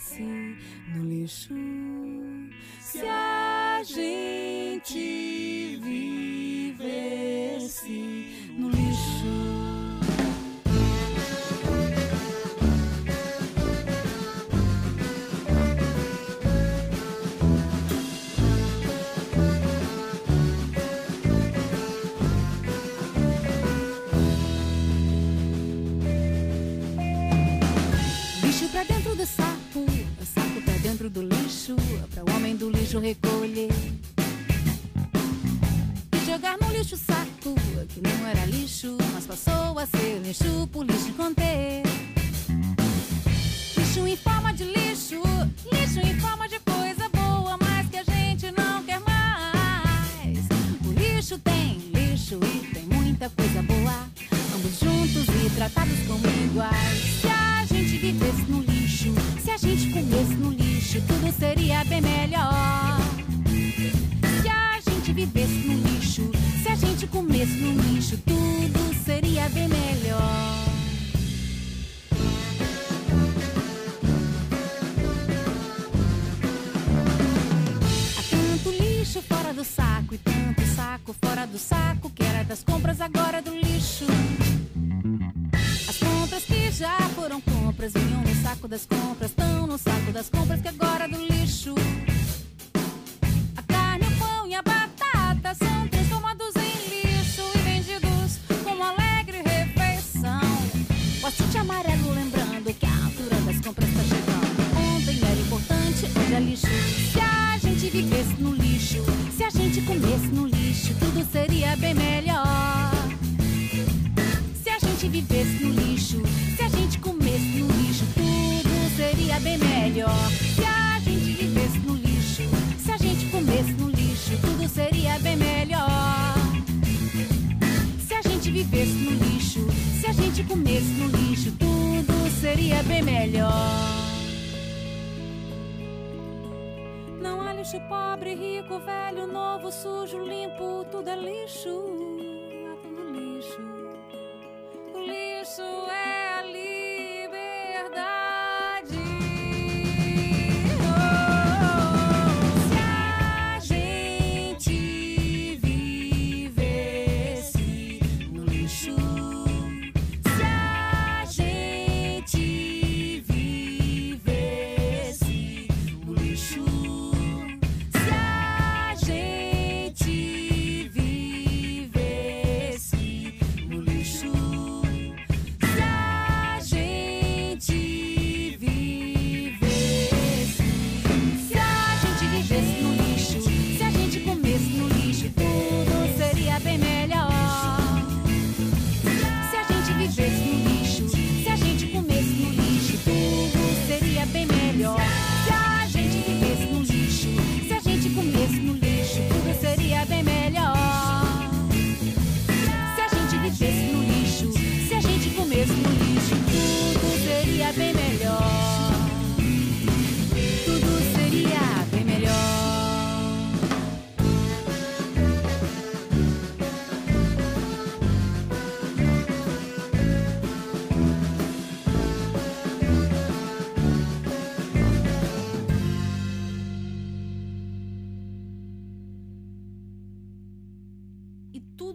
vivesse no lixo. Se a gente lixo, para o homem do lixo recolher. E jogar no lixo saco, que não era lixo, mas passou a ser lixo por lixo conter. Lixo em forma de lixo, lixo em forma de coisa boa, mas que a gente não quer mais. O lixo tem lixo e tem muita coisa boa, ambos juntos e tratados como iguais. Se a gente vivesse no lixo, se a gente comesse no lixo tudo seria bem melhor. Se a gente vivesse no lixo, se a gente comesse no lixo, tudo seria bem melhor. Há tanto lixo fora do saco e tanto saco fora do saco que era das compras agora do lixo. As compras que já foram compras vinham no saco das compras, das compras que agora bem melhor. Se a gente vivesse no lixo, se a gente comesse no lixo, tudo seria bem melhor. Se a gente vivesse no lixo, se a gente comesse no lixo, tudo seria bem melhor. Não há lixo pobre, rico, velho, novo, sujo, limpo, tudo é lixo.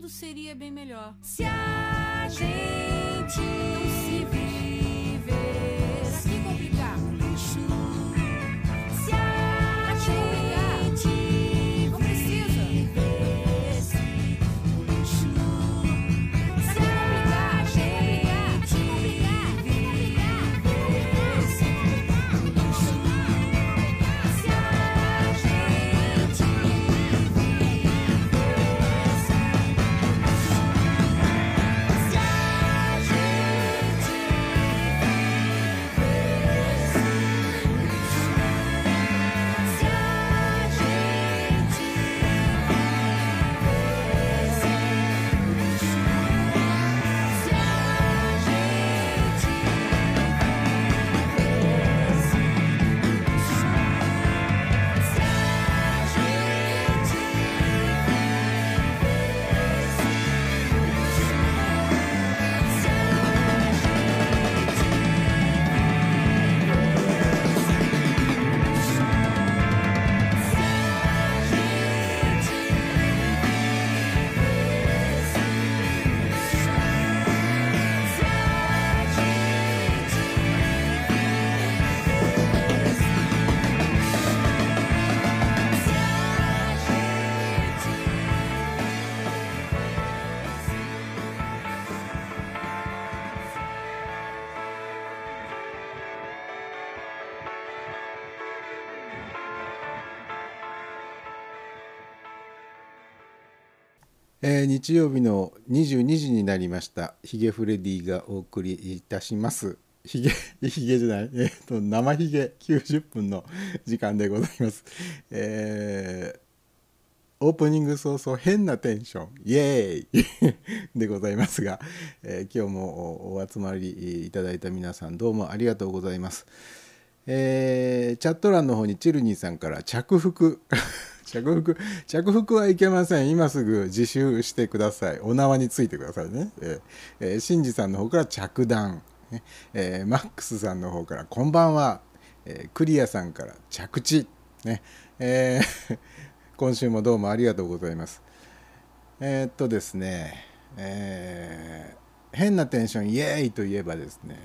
Seria bem melhor. Se a gente se vivesse. 日曜日の22時になりました。ヒゲフレディがお送りいたします。ヒゲ ヒゲじゃない、えーと、生ヒゲ90分の時間でございます、えー、オープニング早々変なテンション。イエーイ でございますが、えー、今日もお集まりいただいた皆さんどうもありがとうございます、えー、チャット欄の方にチルニーさんから着服。着服着服はいけません。今すぐ自習してください。お縄についてくださいね、えーえー、シンジさんの方から着弾、えー、マックスさんの方からこんばんは、えー、クリアさんから着地。ね。えー、今週もどうもありがとうございます。えー、っとですね。えー、変なテンションイエーイといえばですね、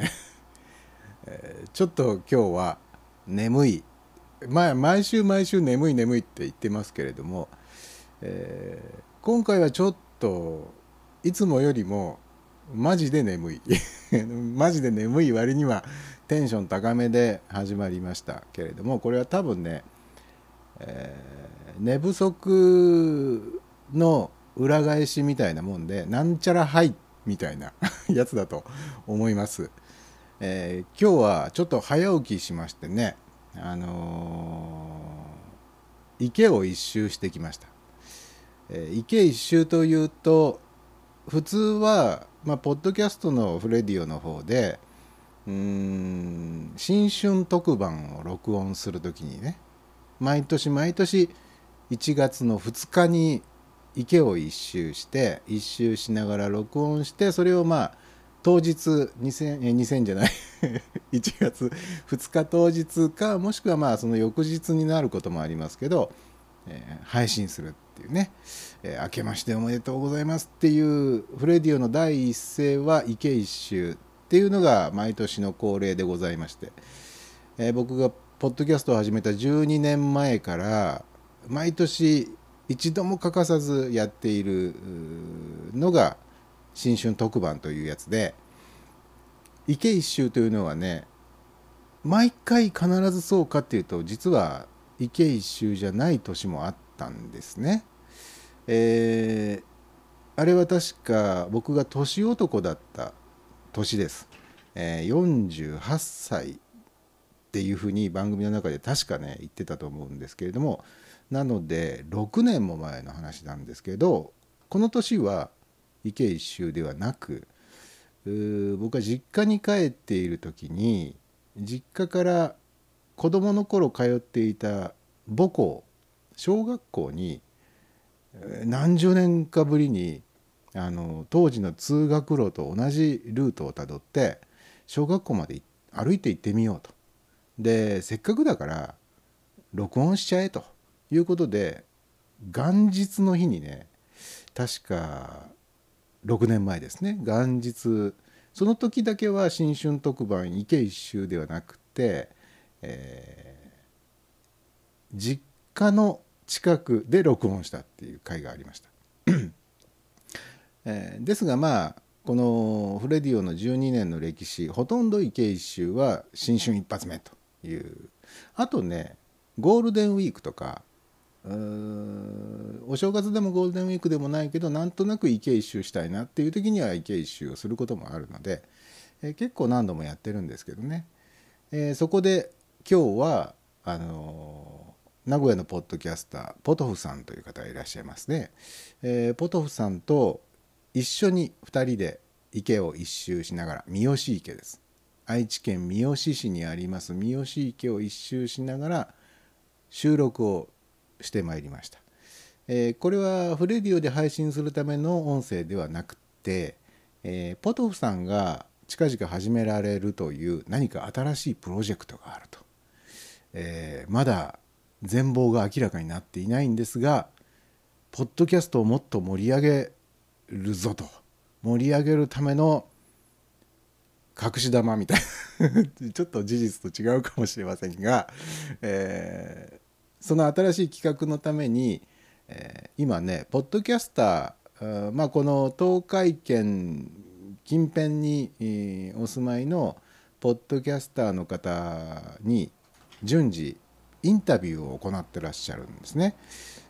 えー、ちょっと今日は眠い。まあ、毎週毎週眠い眠いって言ってますけれども、えー、今回はちょっといつもよりもマジで眠い。マジで眠い割にはテンション高めで始まりましたけれどもこれは多分ね、えー、寝不足の裏返しみたいなもんでなんちゃらはいみたいな やつだと思います、えー、今日はちょっと早起きしましてねあのー、池を一周してきました、えー、池一周というと普通は、まあ、ポッドキャストのフレディオの方でうん新春特番を録音する時にね毎年毎年1月の2日に池を一周して一周しながら録音してそれをまあ当日2000 2000じゃない。1月。2日当日かもしくはまあその翌日になることもありますけど、えー、配信するっていうね、えー、明けましておめでとうございますっていうフレディオの第一声は池一周っていうのが毎年の恒例でございまして、えー、僕がポッドキャストを始めた12年前から毎年一度も欠かさずやっているのが新春特番というやつで池一周というのはね毎回必ずそうかっていうと実は池一周じゃない年もあったんですね。えー、あれは確か僕が年男だった年です。えー、48歳っていうふうに番組の中で確かね言ってたと思うんですけれどもなので6年も前の話なんですけどこの年は池一周ではなく僕は実家に帰っている時に実家から子供の頃通っていた母校小学校に何十年かぶりにあの当時の通学路と同じルートをたどって小学校まで歩いて行ってみようと。でせっかくだから録音しちゃえということで元日の日にね確か6年前ですね。元日その時だけは新春特番池一周ではなくて、えー、実家の近くで録音したっていう回がありました、えー、ですがまあこのフレディオの12年の歴史ほとんど池一周は新春一発目という。あとねゴールデンウィークとかお正月でもゴールデンウィークでもないけどなんとなく池一周したいなっていう時には池一周をすることもあるので、え、結構何度もやってるんですけどね、えー、そこで今日はあのー、名古屋のポッドキャスターポトフさんという方がいらっしゃいますね、えポトフさんと一緒に2人で池を一周しながら三好池です。愛知県三好市にあります三好池を一周しながら収録をしてまいりました。えー、これはフレディオで配信するための音声ではなくて、えー、ポトフさんが近々始められるという何か新しいプロジェクトがあると、えー、まだ全貌が明らかになっていないんですがポッドキャストをもっと盛り上げるぞと。盛り上げるための隠し玉みたいな。ちょっと事実と違うかもしれませんが、えその新しい企画のために、えー、今ねポッドキャスターまあ、この東海圏近辺に、えー、お住まいのポッドキャスターの方に順次インタビューを行ってらっしゃるんですね。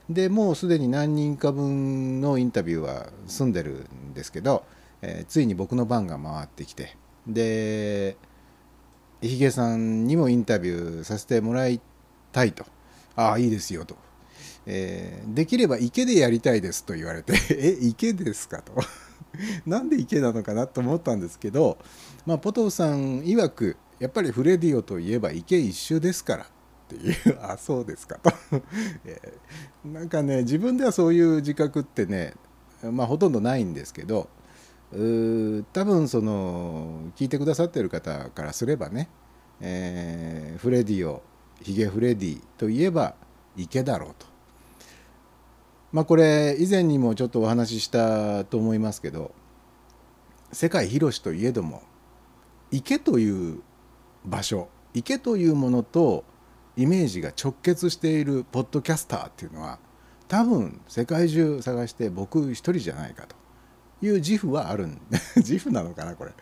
でもうすでに何人か分のインタビューは済んでるんですけど、えー、ついに僕の番が回ってきてでヒゲさんにもインタビューさせてもらいたいとああいいですよと、えー、できれば池でやりたいですと言われて え池ですかと。なんで池なのかなと思ったんですけど、まあ、ポトフさん曰くやっぱりフレディオといえば池一周ですからっていう あそうですかと。えー、なんかね自分ではそういう自覚ってねまあほとんどないんですけどう多分その聞いてくださってる方からすればね、えー、フレディオヒゲフレディといえばヒゲだろうと。まあこれ以前にもちょっとお話ししたと思いますけど世界広しといえども池という場所池というものとイメージが直結しているポッドキャスターっていうのは多分世界中探して僕一人じゃないかと。いう自負はあるん 自負なのかなこれ。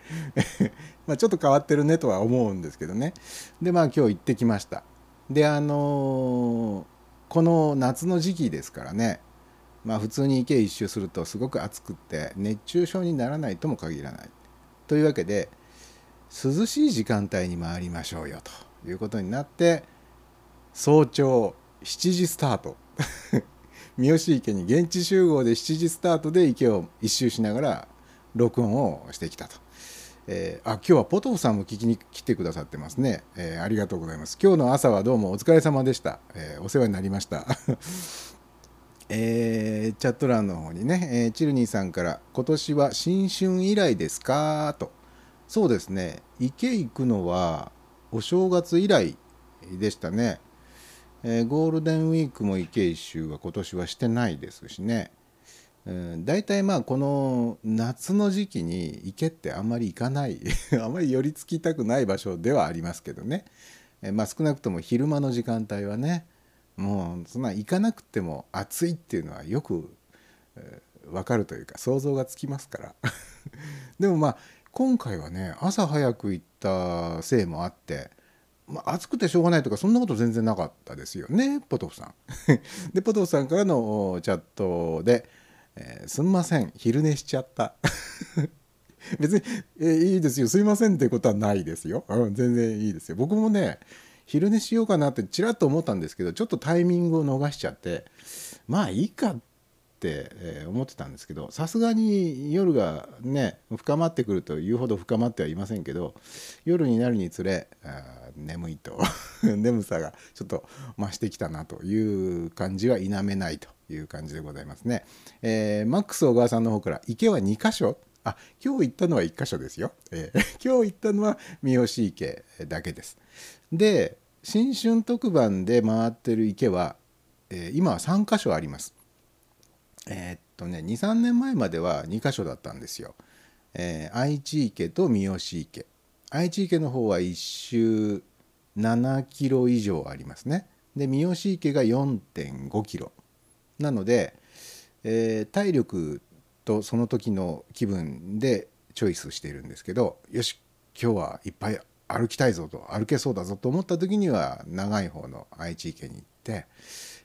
まあちょっと変わってるねとは思うんですけどね。でまあ今日行ってきました。であの、この夏の時期ですからねまあ普通に池一周するとすごく暑くって熱中症にならないとも限らないというわけで涼しい時間帯に回りましょうよということになって早朝7時スタート 三好池に現地集合で7時スタートで池を一周しながら録音をしてきたと。えー、あ今日はポトフさんも聞きに来てくださってますね、えー、ありがとうございます。今日の朝はどうもお疲れ様でした、えー、お世話になりました。えー、チャット欄の方にね、えー、チルニーさんから「今年は新春以来ですか?」と。そうですね。池行くのはお正月以来でしたね。えー、ゴールデンウィークも池一周は今年はしてないですしね、大体まあこの夏の時期に池ってあんまり行かない あまり寄りつきたくない場所ではありますけどね、え、まあ少なくとも昼間の時間帯はねもうそんな行かなくても暑いっていうのはよく、えー、分かるというか想像がつきますから でもまあ今回はね朝早く行ったせいもあってまあ、暑くてしょうがないとかそんなこと全然なかったですよねポトフさん。でポトフさんからのチャットで「えー、すんません。昼寝しちゃった」別に、えー、いいですよ。すいませんってことはないですよ、うん、全然いいですよ。僕もね昼寝しようかなってちらっと思ったんですけどちょっとタイミングを逃しちゃってまあいいかって思ってたんですけどさすがに夜がね深まってくるというほど深まってはいませんけど夜になるにつれあ眠いと。眠さがちょっと増してきたなという感じは否めないと。いう感じでございますね。えー、マックス小川さんの方から池は2箇所あ今日行ったのは1箇所ですよ。えー、今日行ったのは三好池だけです。で新春特番で回ってる池は、えー、今は3箇所あります。えー、っとね23年前までは2箇所だったんですよ。えー、愛知池と三好池愛知池の方は1周7キロ以上ありますね。で三好池が4.5キロなので、えー、体力とその時の気分でチョイスしているんですけどよし今日はいっぱい歩きたいぞと歩けそうだぞと思った時には長い方の愛知池に行って、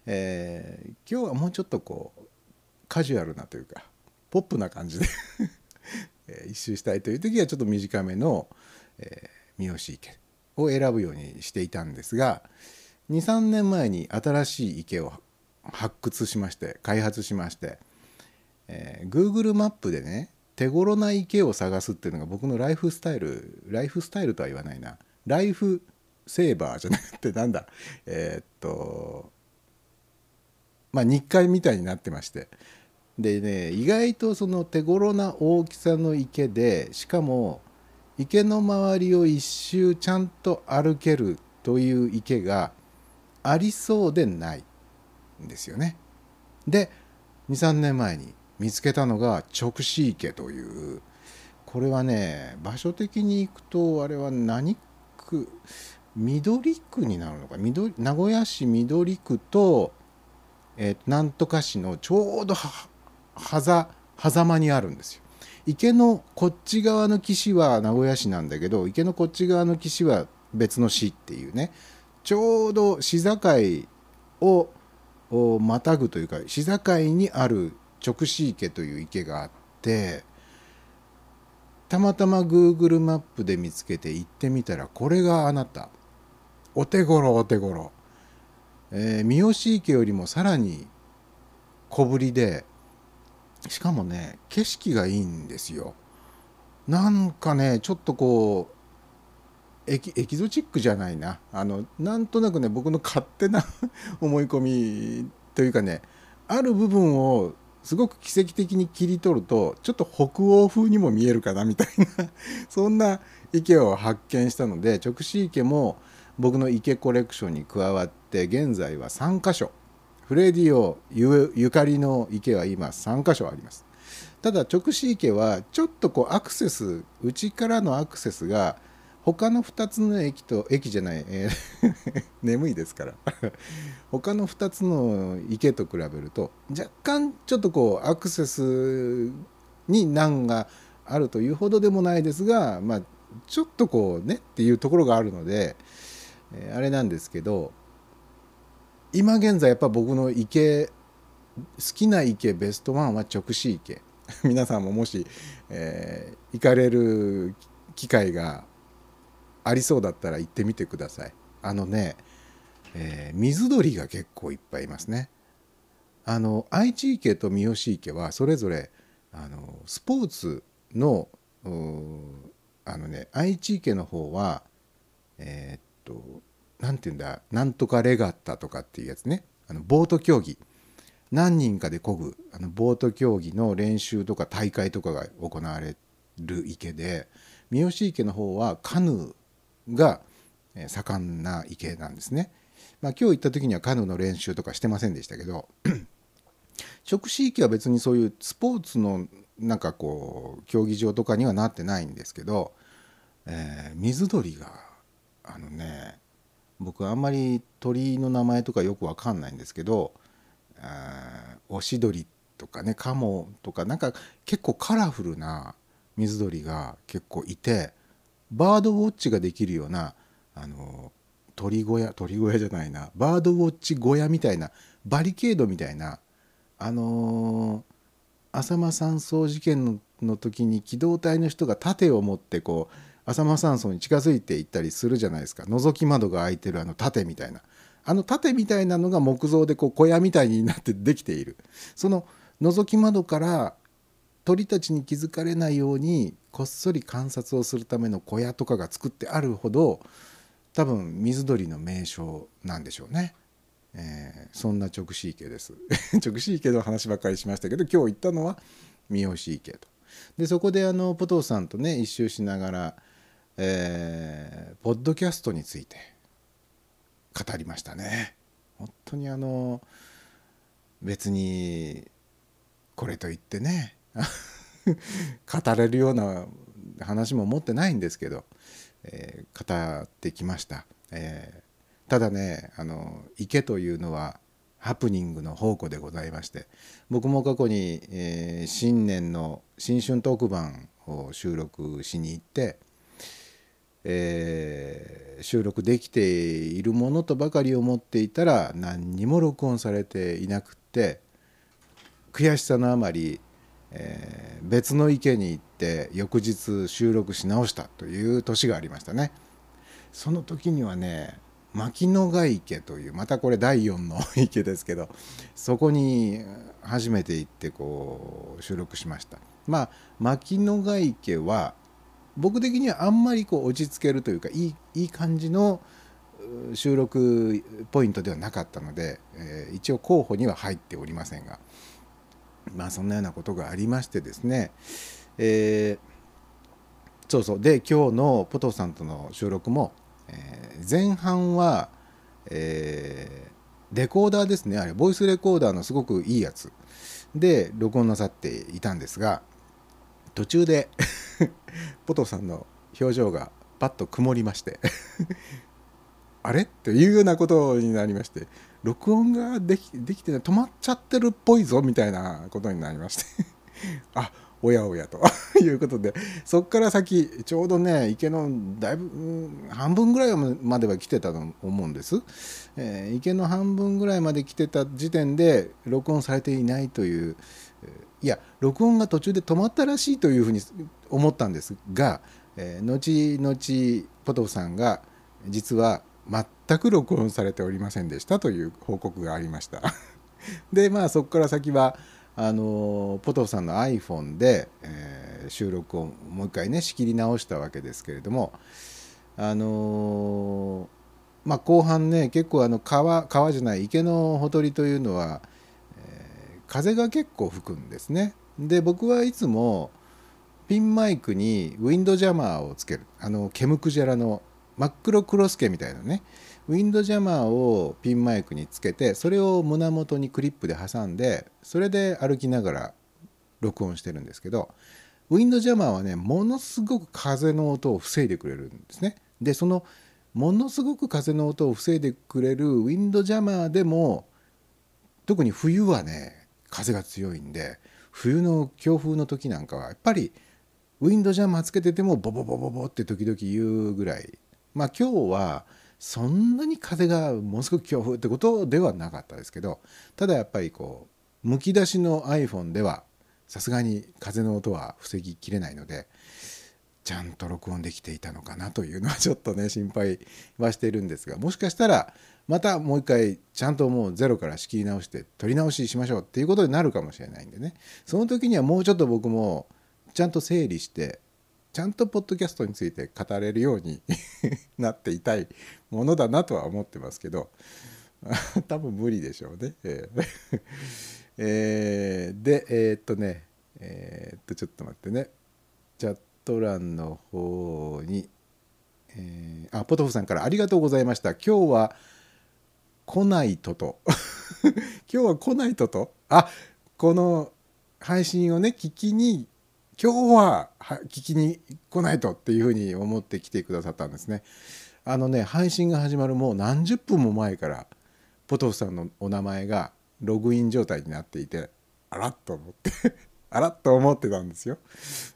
えー、今日はもうちょっとこうカジュアルなというかポップな感じで 一周したいという時はちょっと短めの、えー、三好池を選ぶようにしていたんですが23年前に新しい池を発掘しまして開発しまして、えー、Google マップでね手頃な池を探すっていうのが僕のライフスタイルライフスタイルとは言わないな。ライフセーバーじゃなくて なんだ。えー、っとまあ日課みたいになってまして。でね意外とその手頃な大きさの池でしかも池の周りを一周ちゃんと歩けるという池がありそうでない。んですよね。で23年前に見つけたのが直視池というこれはね場所的に行くとあれは何区緑区になるのか緑名古屋市緑区と、えー、なんとか市のちょうど狭狭間にあるんですよ。池のこっち側の岸は名古屋市なんだけど池のこっち側の岸は別の市っていうねちょうど市境ををまたぐというか市境にある直視池という池があってたまたま Google マップで見つけて行ってみたらこれがあなた。お手頃お手頃、えー、三好池よりもさらに小ぶりでしかもね景色がいいんですよ。なんかねちょっとこうエキエキゾチックじゃないな。あのなんとなくね僕の勝手な 思い込みというかねある部分をすごく奇跡的に切り取るとちょっと北欧風にも見えるかなみたいな そんな池を発見したので直視池も僕の池コレクションに加わって現在は3箇所。フレディオゆかりの池は今3箇所あります。ただ直視池はちょっとこうアクセス内からのアクセスが他の2つの駅と駅じゃない、えー 眠いですから。他の2つの池と比べると若干ちょっとこうアクセスに難があるというほどでもないですが、まあ、ちょっとこうねっていうところがあるので、えー、あれなんですけど今現在やっぱ僕の池好きな池ベストワンは直視池。皆さんももし、えー、行かれる機会がありそうだったら行ってみてください。あのね、えー、水鳥が結構いっぱいいますね。あの愛知池と三好池はそれぞれあのスポーツのあのね愛知池の方はえー、っと何て言うんだなんとかレガッタとかっていうやつね。あのボート競技。何人かで漕ぐあのボート競技の練習とか大会とかが行われる池で三好池の方はカヌーが盛んな池なんですね。まあ、今日行った時にはカヌーの練習とかしてませんでしたけど直視池は別にそういうスポーツのなんかこう競技場とかにはなってないんですけど、えー、水鳥があのね僕あんまり鳥の名前とかよくわかんないんですけどオシドリとかねカモとかなんか結構カラフルな水鳥が結構いてバードウォッチができるようなあの鳥小屋鳥小屋じゃないな。バードウォッチ小屋みたいなバリケードみたいなあのー、浅間山荘事件の時に機動隊の人が盾を持ってこう浅間山荘に近づいていったりするじゃないですか。覗き窓が開いてるあの盾みたいな。あの盾みたいなのが木造でこう小屋みたいになってできている。その覗き窓から鳥たちに気づかれないようにこっそり観察をするための小屋とかが作ってあるほど多分水鳥の名称なんでしょうね。えー、そんな直視池です。直視池の話ばっかりしましたけど今日行ったのは三好池と。でそこであのポトフさんとね一周しながら、えー、ポッドキャストについて語りましたね。本当にあの別にこれといってね 語れるような話も持ってないんですけど、えー、語ってきました、えー、ただねあの池というのはハプニングの宝庫でございまして僕も過去に、えー、新年の新春特番を収録しに行って、えー、収録できているものとばかり思っていたら何にも録音されていなくって悔しさのあまりえー、別の池に行って翌日収録し直したという年がありましたね。その時にはね牧野ヶ池というまたこれ第4の池ですけどそこに初めて行ってこう収録しました。まあ牧野ヶ池は僕的にはあんまりこう落ち着けるというかいいいい感じの収録ポイントではなかったので、えー、一応候補には入っておりませんが。まあそんなようなことがありましてですね、えー、そうそう。で今日のポトさんとの収録も、えー、前半は、えー、レコーダーですね。あれボイスレコーダーのすごくいいやつ。で録音なさっていたんですが途中で ポトさんの表情がパッと曇りまして あれ？っていうようなことになりまして録音ができできてない止まっちゃってるっぽいぞみたいなことになりまして。あおやおやと。いうことでそっから先ちょうどね池のだいぶ、半分ぐらいまでは来てたと思うんです、えー、池の半分ぐらいまで来てた時点で録音されていないといういや録音が途中で止まったらしいというふうに思ったんですが、えー、後々ポトフさんが実は全く録音されておりませんでしたという報告がありました。でまあそこから先はあのポトフさんの iPhone で、えー、収録をもう一回ね仕切り直したわけですけれどもあのまあ後半ね結構あの川川じゃない池のほとりというのは風が結構吹くんですね。で僕はいつもピンマイクにウィンドジャマーをつけるあのケムクジャラの真っ黒クロスケみたいなねウィンドジャマーをピンマイクにつけてそれを胸元にクリップで挟んでそれで歩きながら録音してるんですけどウィンドジャマーはねものすごく風の音を防いでくれるんですね。でそのものすごく風の音を防いでくれるウィンドジャマーでも特に冬はね風が強いんで冬の強風の時なんかはやっぱりウィンドジャマーつけててもボボボボボって時々言うぐらいまあ今日はそんなに風がものすごく強風ってことではなかったですけどただやっぱりこうむき出しの iPhone ではさすがに風の音は防ぎきれないのでちゃんと録音できていたのかなというのはちょっとね心配はしているんですがもしかしたらまたもう一回ちゃんともうゼロから仕切り直して撮り直ししましょうっていうことになるかもしれないんでね。その時にはもうちょっと僕もちゃんと整理してちゃんとポッドキャストについて語れるように なっていたいものだなとは思ってますけど 多分無理でしょうね。えーえ、で えー、っとねえー、っとちょっと待ってね。チャット欄の方に、えー、あポトフさんからありがとうございました。今日は来ないとと。今日は来ないとと。あこの配信をね聞きに今日は聞きに来ないとっていうふうに思って来てくださったんですね。あのね配信が始まるもう何十分も前からポトフさんのお名前がログイン状態になっていてあらっと思ってあらと思ってたんですよ。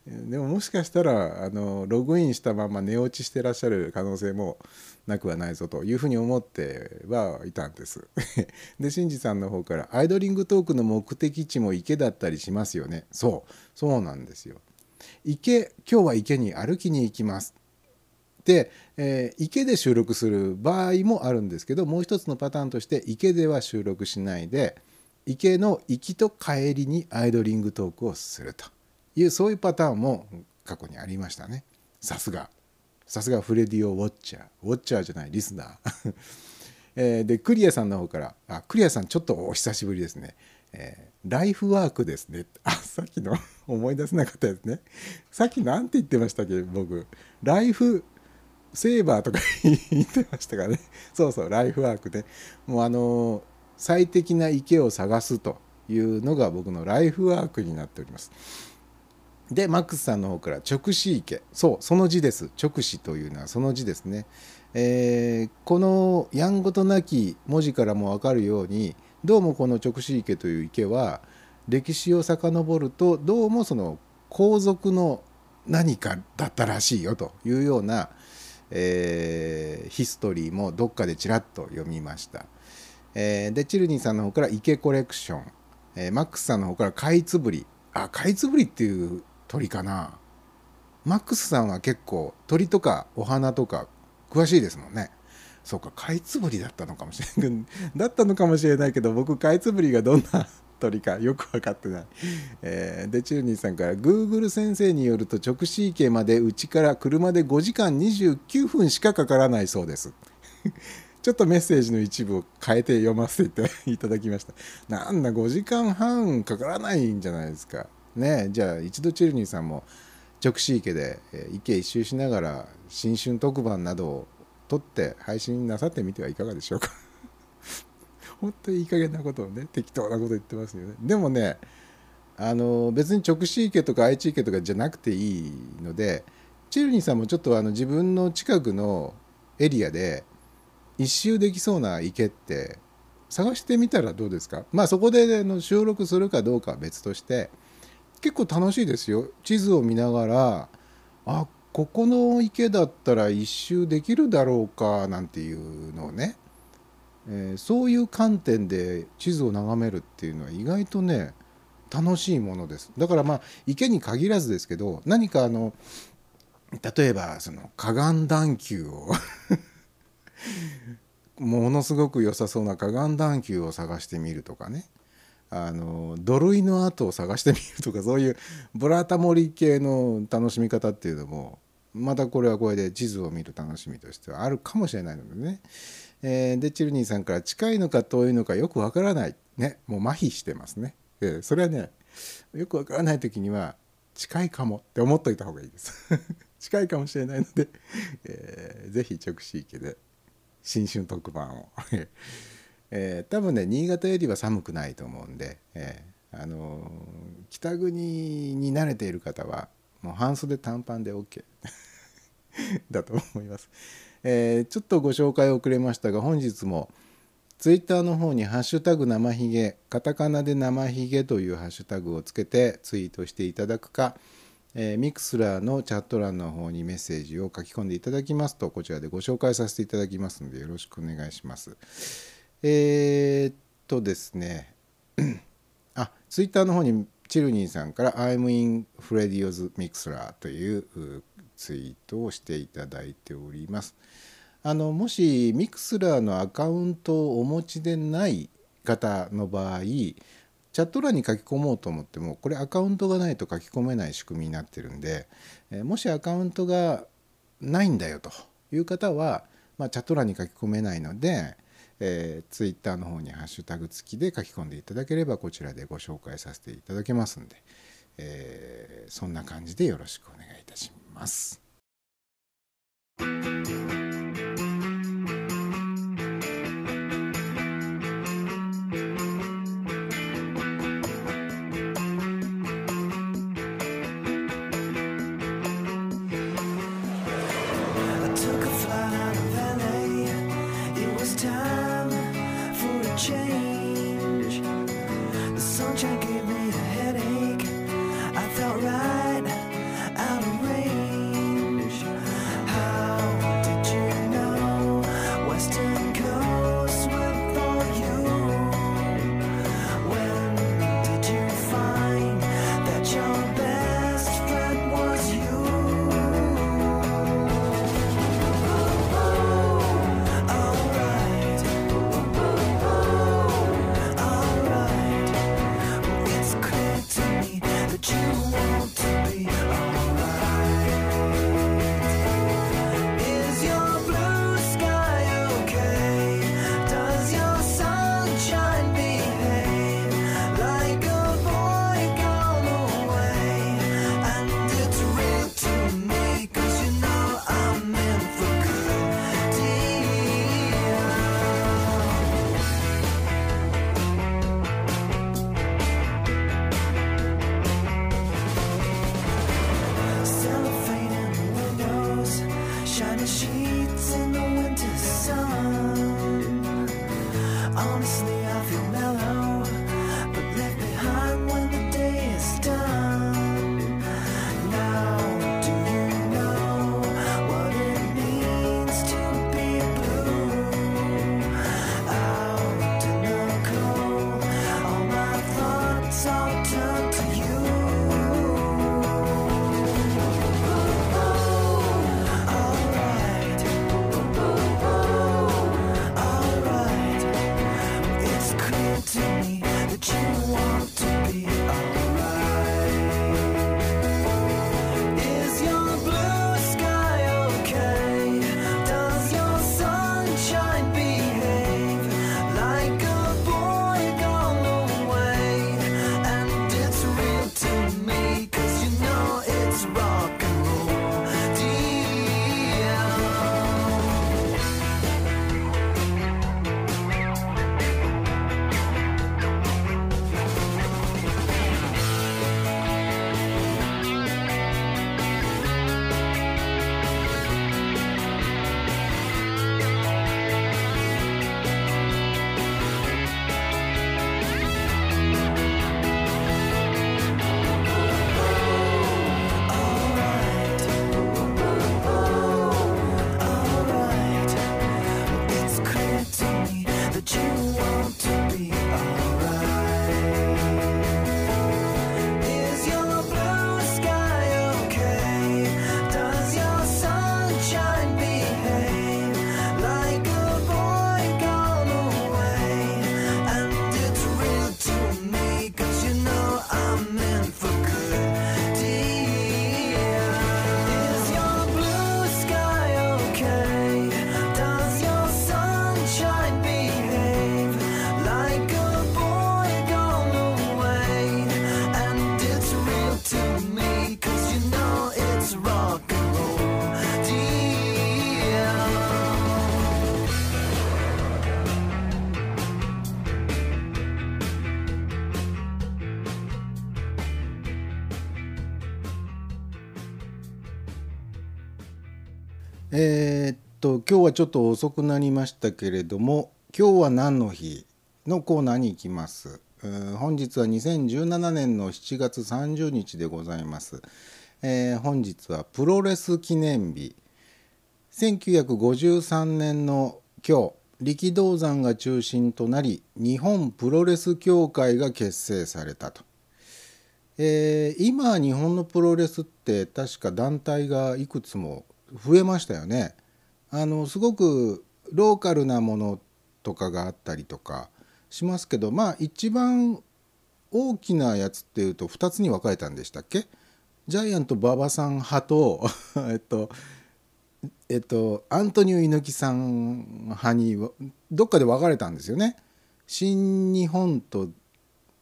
でももしかしたらあのログインしたまま寝落ちしてらっしゃる可能性もなくはないぞというふうに思ってはいたんです。で新次さんの方からアイドリングトークの目的地も池だったりしますよね。そうそうなんですよ。池今日は池に歩きに行きます。で、えー、池で収録する場合もあるんですけどもう一つのパターンとして池では収録しないで池の行きと帰りにアイドリングトークをするというそういうパターンも過去にありましたね。さすが。さすがフレディオ・ウォッチャー。ウォッチャーじゃないリスナー。え、でクリアさんの方からあクリアさんちょっとお久しぶりですね、えー、ライフワークですね。あさっきの 思い出せなかったですね。さっき何て言ってましたっけ僕。ライフセーバーとか 言ってましたからね。そうそうライフワークでもうあのー最適な池を探すというのが僕のライフワークになっております。でマックスさんの方から直視池そうその字です直視というのはその字ですね、えー、このやんごとなき文字からも分かるようにどうもこの直視池という池は歴史を遡るとどうもその皇族の何かだったらしいよというような、えー、ヒストリーもどっかでちらっと読みました。えー、でチルニーさんの方から池コレクション、えー、マックスさんの方からカイツブリあカイツブリっていう鳥かな。マックスさんは結構鳥とかお花とか詳しいですもんね。そうかカイツブリだったのかもしれない。だったのかもしれないけど僕カイツブリがどんな鳥かよく分かってない、えー、でチルニーさんから Google 先生によると直視池までうちから車で5時間29分しかかからないそうです。ちょっとメッセージの一部を変えて読ませていただきました。なんだ、5時間半かからないんじゃないですか。ねじゃあ一度チェルニーさんも直視池でえ池一周しながら新春特番などを撮って配信なさってみてはいかがでしょうか 本当にいい加減なことをね適当なこと言ってますよねでもねあの別に直視池とか愛知池とかじゃなくていいのでチェルニーさんもちょっとあの自分の近くのエリアで一周できそうな池って探してみたらどうですか？まあそこでの収録するかどうかは別として結構楽しいですよ。地図を見ながらあここの池だったら一周できるだろうかなんていうのをね、えー、そういう観点で地図を眺めるっていうのは意外とね楽しいものです。だからまあ池に限らずですけど何かあの例えばその河岸段丘を ものすごく良さそうな河岸段丘を探してみるとかね。あの土塁の跡を探してみるとかそういうブラタモリ系の楽しみ方っていうのもまたこれはこれで地図を見る楽しみとしてはあるかもしれないのでね、えー、でチルニーさんから近いのか遠いのかよくわからない。ねもう麻痺してますね、えー、それはねよくわからない時には近いかもって思っといた方がいいです。近いかもしれないので、えー、ぜひ直視池で新春特番を。えー、多分ね新潟よりは寒くないと思うんで、えー、あのー、北国に慣れている方はもう半袖短パンで OK だと思います、えー、ちょっとご紹介遅れましたが本日もツイッターの方に「ハッシュタグ生ひげ」カタカナで生ひげというハッシュタグをつけてツイートしていただくか、えー、ミクスラーのチャット欄の方にメッセージを書き込んでいただきますとこちらでご紹介させていただきますのでよろしくお願いします。えー、っとですね あツイッターの方にチルニーさんから「I'm in Freddy's Mixler」というツイートをしていただいております。あのもしミクスラーのアカウントをお持ちでない方の場合チャット欄に書き込もうと思ってもこれアカウントがないと書き込めない仕組みになってるんでもしアカウントがないんだよという方は、まあ、チャット欄に書き込めないので、えー、ツイッターの方にハッシュタグ付きで書き込んでいただければこちらでご紹介させていただけますんで、えー、そんな感じでよろしくお願いいたします。と今日はちょっと遅くなりましたけれども今日は何の日のコーナーに行きます。本日は2017年の7月30日でございます。えー本日はプロレス記念日1953年の今日力道山が中心となり日本プロレス協会が結成されたと。えー今日本のプロレスって確か団体がいくつも増えましたよね。あのすごくローカルなものとかがあったりとかしますけどまあ一番大きなやつっていうと2つに分かれたんでしたっけ？ジャイアント馬場さん派と えっとえっとアントニオ猪木さん派にどっかで分かれたんですよね。新日本と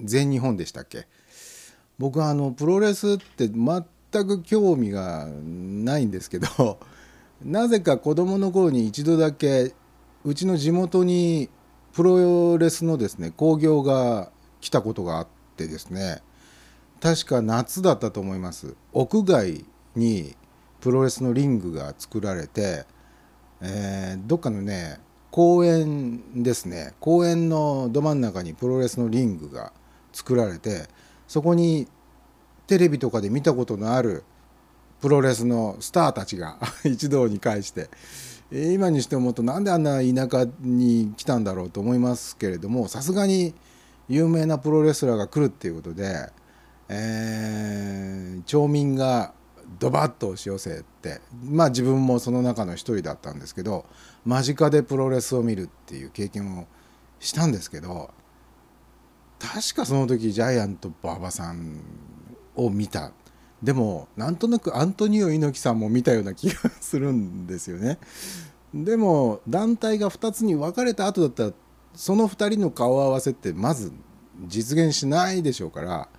全日本でしたっけ？僕はあのプロレスって全く興味がないんですけどなぜか子供の頃に一度だけうちの地元にプロレスのですね興行が来たことがあってですね確か夏だったと思います。屋外にプロレスのリングが作られて、えーどっかのね公園ですね公園のど真ん中にプロレスのリングが作られてそこにテレビとかで見たことのあるプロレスのスターたちが 一堂に会して今にして思うとなんであんな田舎に来たんだろうと思いますけれどもさすがに有名なプロレスラーが来るっていうことで、えー町民がドバッと押し寄せてまあ自分もその中の一人だったんですけど間近でプロレスを見るっていう経験をしたんですけど確かその時ジャイアント馬場さんを見たでもなんとなくアントニオ猪木さんも見たような気がするんですよね。でも団体が2つに分かれた後だったらその2人の顔合わせってまず実現しないでしょうから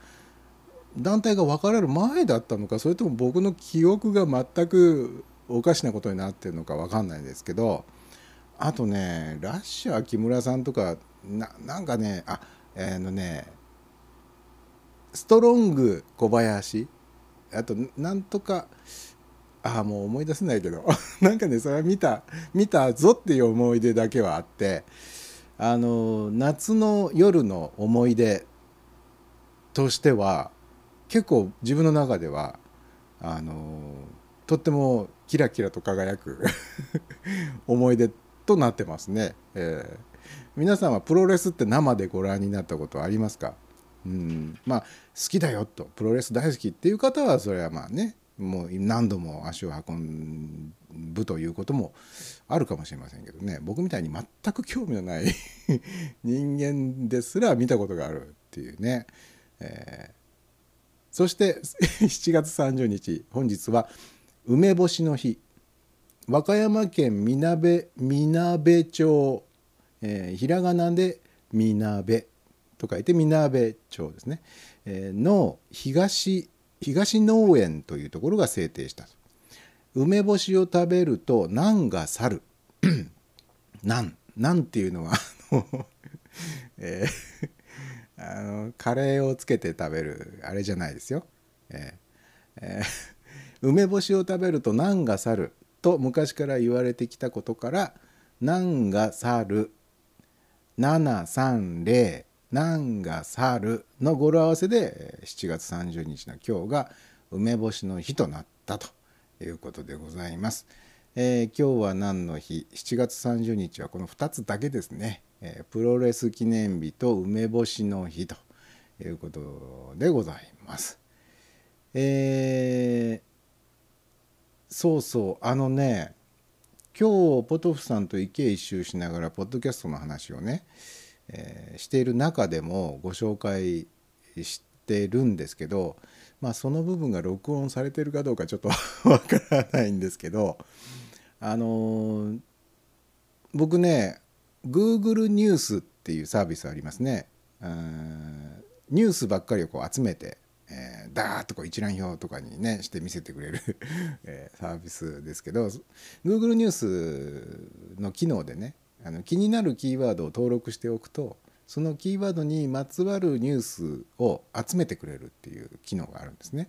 団体が分かれる前だったのかそれとも僕の記憶が全くおかしなことになってるのか分かんないですけどあとねラッシャー木村さんとかなんかねあえーのねストロング小林あとなんとかああもう思い出せないけど なんかねそれは見た見たぞっていう思い出だけはあってあの夏の夜の思い出としては結構自分の中ではあのとってもキラキラと輝く 思い出となってますね、えー皆さんはプロレスって生でご覧になったことありますか？うん、まあ好きだよとプロレス大好きっていう方はそれはまあねもう何度も足を運ぶということもあるかもしれませんけどね。僕みたいに全く興味のない 人間ですら見たことがあるっていうね、えーそして 7月30日本日は梅干しの日。和歌山県みなべみなべ町、えーひらがなでみなべと書いてみなべ町ですね、の東東農園というところが制定した。梅干しを食べると難が去る。難難っていうのはあの、えーあのカレーをつけて食べるあれじゃないですよ。えーえー梅干しを食べると難が去ると昔から言われてきたことから難が去る。730難が去るの語呂合わせで7月30日の今日が梅干しの日となったということでございます。えー今日は何の日？7月30日はこの2つだけですね、えープロレス記念日と梅干しの日ということでございます。えーそうそうあのね今日ポトフさんと池一周しながらポッドキャストの話をね、えーしている中でもご紹介してるんですけど、まあ、その部分が録音されてるかどうかちょっと わからないんですけどあのー僕ね Google ニュースっていうサービスありますね。ニュースばっかりをこう集めて、えーダーッとこう一覧表とかにねして見せてくれる、えーサービスですけど Google ニュースの機能でねあの気になるキーワードを登録しておくとそのキーワードにまつわるニュースを集めてくれるっていう機能があるんですね。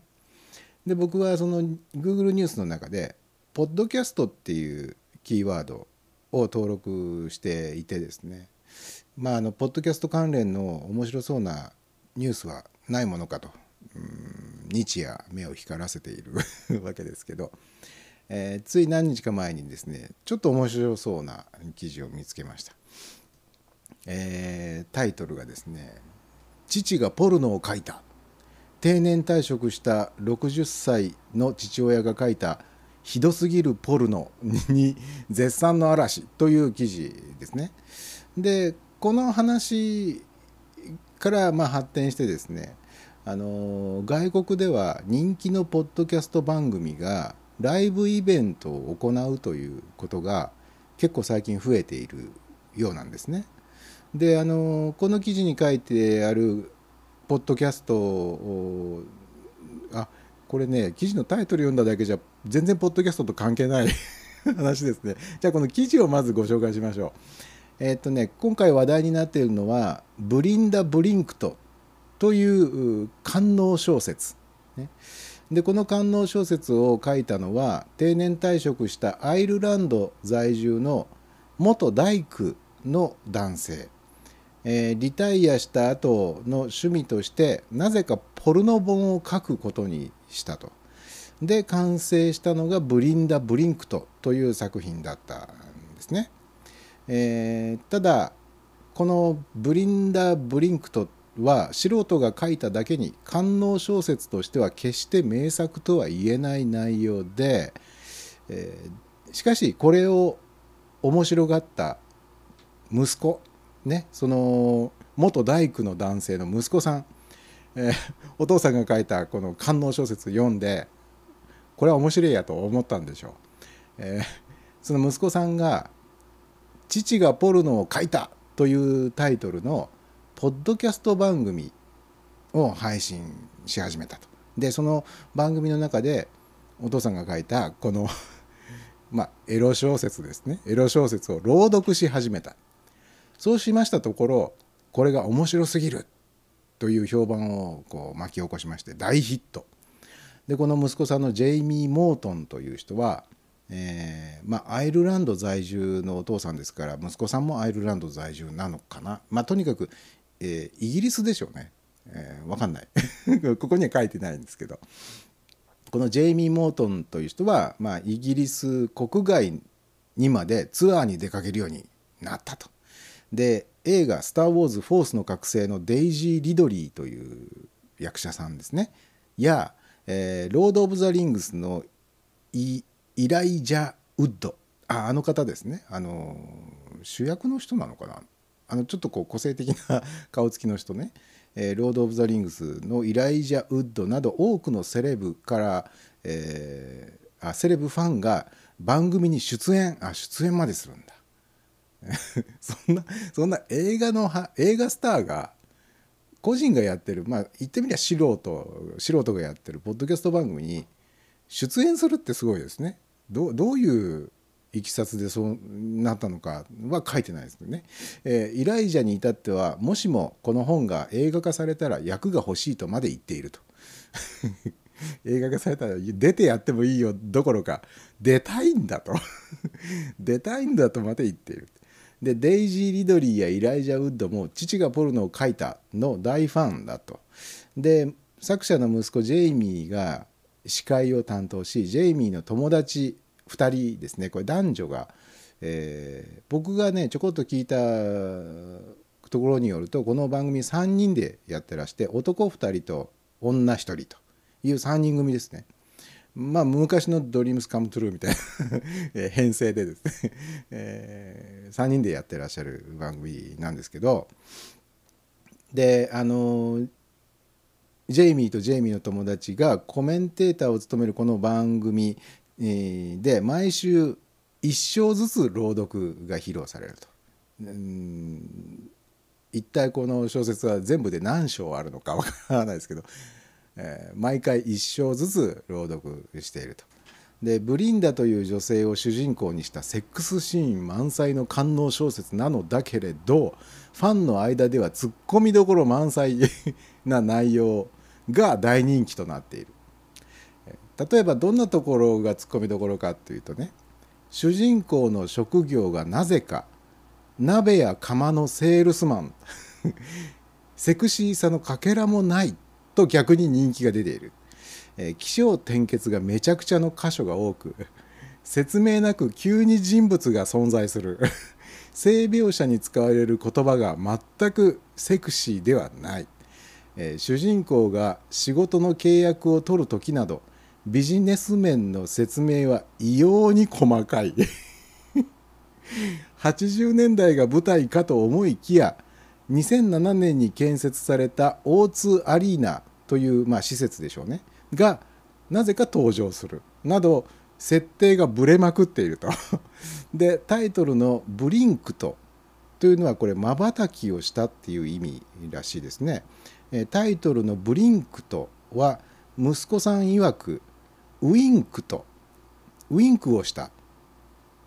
で僕はその Google ニュースの中でポッドキャストっていうキーワードを登録していてですね。まああのポッドキャスト関連の面白そうなニュースはないものかと。日夜目を光らせている わけですけど、えー、つい何日か前にですねちょっと面白そうな記事を見つけました、えー、タイトルがですね「父がポルノを書いた」定年退職した60歳の父親が書いたひどすぎるポルノ に絶賛の嵐という記事ですね。でこの話からま発展してですねあの外国では人気のポッドキャスト番組がライブイベントを行うということが結構最近増えているようなんですね。であのこの記事に書いてあるポッドキャストをあこれね記事のタイトル読んだだけじゃ全然ポッドキャストと関係ない 話ですね。じゃあこの記事をまずご紹介しましょう。え、っとね今回話題になっているのはブリンダ・ブリンクトという官能小説、ね、でこの官能小説を書いたのは定年退職したアイルランド在住の元大工の男性えー、リタイアした後の趣味としてなぜかポルノ本を書くことにしたと。で完成したのが「ブリンダ・ブリンクト」という作品だったんですね。えー、ただこの「ブリンダ・ブリンクト」は素人が書いただけに官能小説としては決して名作とは言えない内容で、えー、しかしこれを面白がった息子ねその元大工の男性の息子さん、えー、お父さんが書いたこの官能小説読んでこれは面白いやと思ったんでしょう、えー、その息子さんが「父がポルノを書いた」というタイトルのポッドキャスト番組を配信し始めたと。でその番組の中でお父さんが書いたこの まあエロ小説ですね。エロ小説を朗読し始めた。そうしましたところこれが面白すぎる。という評判をこう巻き起こしまして大ヒット。でこの息子さんのジェイミー・モートンという人は、えーまあ、アイルランド在住のお父さんですから息子さんもアイルランド在住なのかな、まあ、とにかく、えー、イギリスでしょうね、えー、分かんない。ここには書いてないんですけど。このジェイミー・モートンという人は、まあ、イギリス国外にまでツアーに出かけるようになったと。で映画「スター・ウォーズ・フォースの覚醒」のデイジー・リドリーという役者さんですね。や、えー、ロード・オブ・ザ・リングスのイライジャ・ウッド。ああの方ですね。あの主役の人なのかな？あのちょっとこう個性的な顔つきの人ね、えー、ロード・オブ・ザ・リングスのイライジャ・ウッドなど多くのセレブから、えー、あセレブファンが番組に出演あ出演までするんだ。そんなそんな映画の映画スターが個人がやってるまあ言ってみりゃ素人素人がやってるポッドキャスト番組に出演するってすごいですね。どどういういきさつでそうなったのかは書いてないですね、えー、イライジャに至ってはもしもこの本が映画化されたら役が欲しいとまで言っていると。映画化されたら出てやってもいいよどころか出たいんだと。出たいんだとまで言っている。でデイジー・リドリーやイライジャ・ウッドも父がポルノを書いたの大ファンだと。で作者の息子ジェイミーが司会を担当しジェイミーの友達2人ですねこれ男女が、えー、僕がねちょこっと聞いたところによるとこの番組3人でやってらして男2人と女1人という3人組ですね。まあ昔の「ドリームスカムトゥルーみたいな 編成でですね えー、3人でやってらっしゃる番組なんですけどであのジェイミーとジェイミーの友達がコメンテーターを務めるこの番組で毎週1章ずつ朗読が披露されると。一体この小説は全部で何章あるのかわからないですけどえー、毎回1章ずつ朗読していると。でブリンダという女性を主人公にしたセックスシーン満載の官能小説なのだけれどファンの間ではツッコミどころ満載な内容が大人気となっている。例えばどんなところがツッコミどころかっていうとね主人公の職業がなぜか鍋や釜のセールスマン セクシーさのかけらもないと逆に人気が出ている、えー、起承転結がめちゃくちゃの箇所が多く説明なく急に人物が存在する。性描写に使われる言葉が全くセクシーではない、えー、主人公が仕事の契約を取る時などビジネス面の説明は異様に細かい。80年代が舞台かと思いきや2007年に建設された O2 アリーナという、まあ、施設でしょうね。がなぜか登場する。など設定がぶれまくっていると。でタイトルの「ブリンクと」というのはこれまばたきをしたっていう意味らしいですね。タイトルの「ブリンクと」は息子さん曰くウィンクとウィンクをした。っ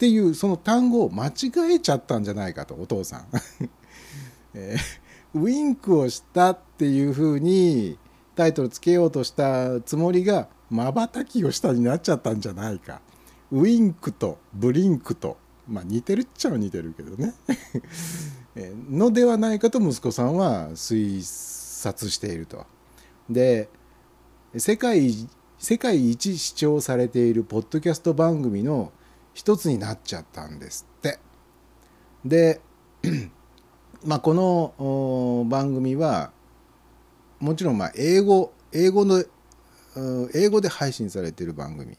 ていうその単語を間違えちゃったんじゃないかとお父さん、えー、ウィンクをしたっていうふうにタイトルつけようとしたつもりがまばたきをしたになっちゃったんじゃないか。ウィンクとブリンクと。まあ似てるっちゃ似てるけどね。のではないかと息子さんは推察していると。で世界世界一視聴されているポッドキャスト番組の一つになっちゃったんですって。で、まあ、この番組はもちろんま英語英語の英語で配信されている番組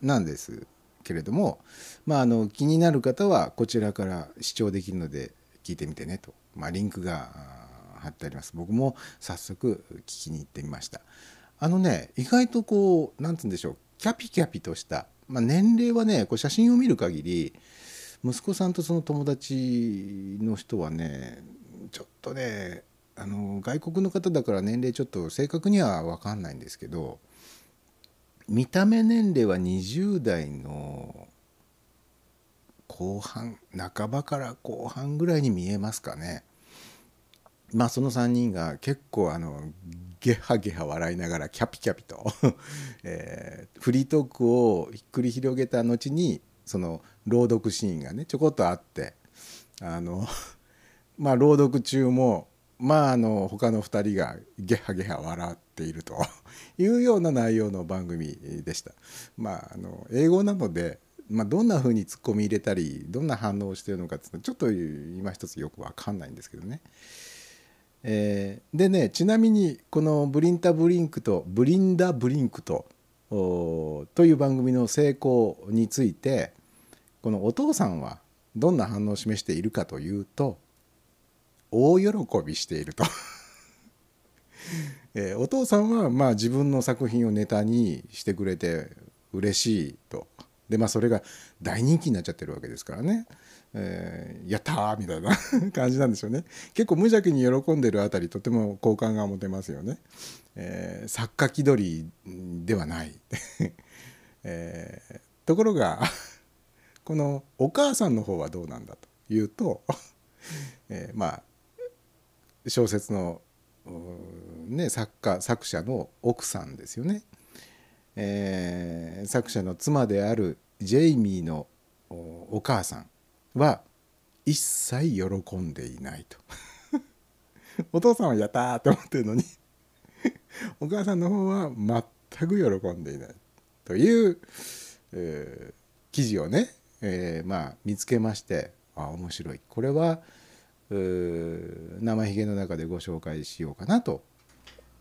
なんですけれども、まあ、あの気になる方はこちらから視聴できるので聞いてみてねと、まあ、リンクが貼ってあります。僕も早速聞きに行ってみました。あのね意外とこう何て言うんでしょうキャピキャピとした、まあ、年齢はねこう写真を見る限り息子さんとその友達の人はねちょっとねあの外国の方だから年齢ちょっと正確には分かんないんですけど見た目年齢は20代の後半半ばから後半ぐらいに見えますかね。まあその3人が結構あのゲハゲハ笑いながらキャピキャピと えー、フリートークをひっくり広げた後にその朗読シーンがねちょこっとあってあの まあ朗読中もまああの他の2人がゲハゲハ笑っていると いうような内容の番組でした。まああの英語なのでまあ、どんな風にツッコミ入れたりどんな反応をしてるのかっていうのはちょっと今一つよく分かんないんですけどね。えー、でねちなみにこの「ブリンタ・ブリンクと」「ブリンダ・ブリンクと」という番組の成功についてこのお父さんはどんな反応を示しているかというと大喜びしていると。えー、お父さんはまあ自分の作品をネタにしてくれて嬉しいと。でまあそれが大人気になっちゃってるわけですからね、えー、やったーみたいな 感じなんですよね。結構無邪気に喜んでるあたりとても好感が持てますよね、えー、作家気取りではない、えー、ところが このお母さんの方はどうなんだというと、えー、まあ小説の、ね、作家作者の奥さんですよね。えー、作者の妻であるジェイミーのお母さん。は一切喜んでいないと。お父さんはやったーって思ってるのに。お母さんの方は全く喜んでいないという、えー、記事をね、えー、まあ見つけましてあ面白い。これは生ひげの中でご紹介しようかなと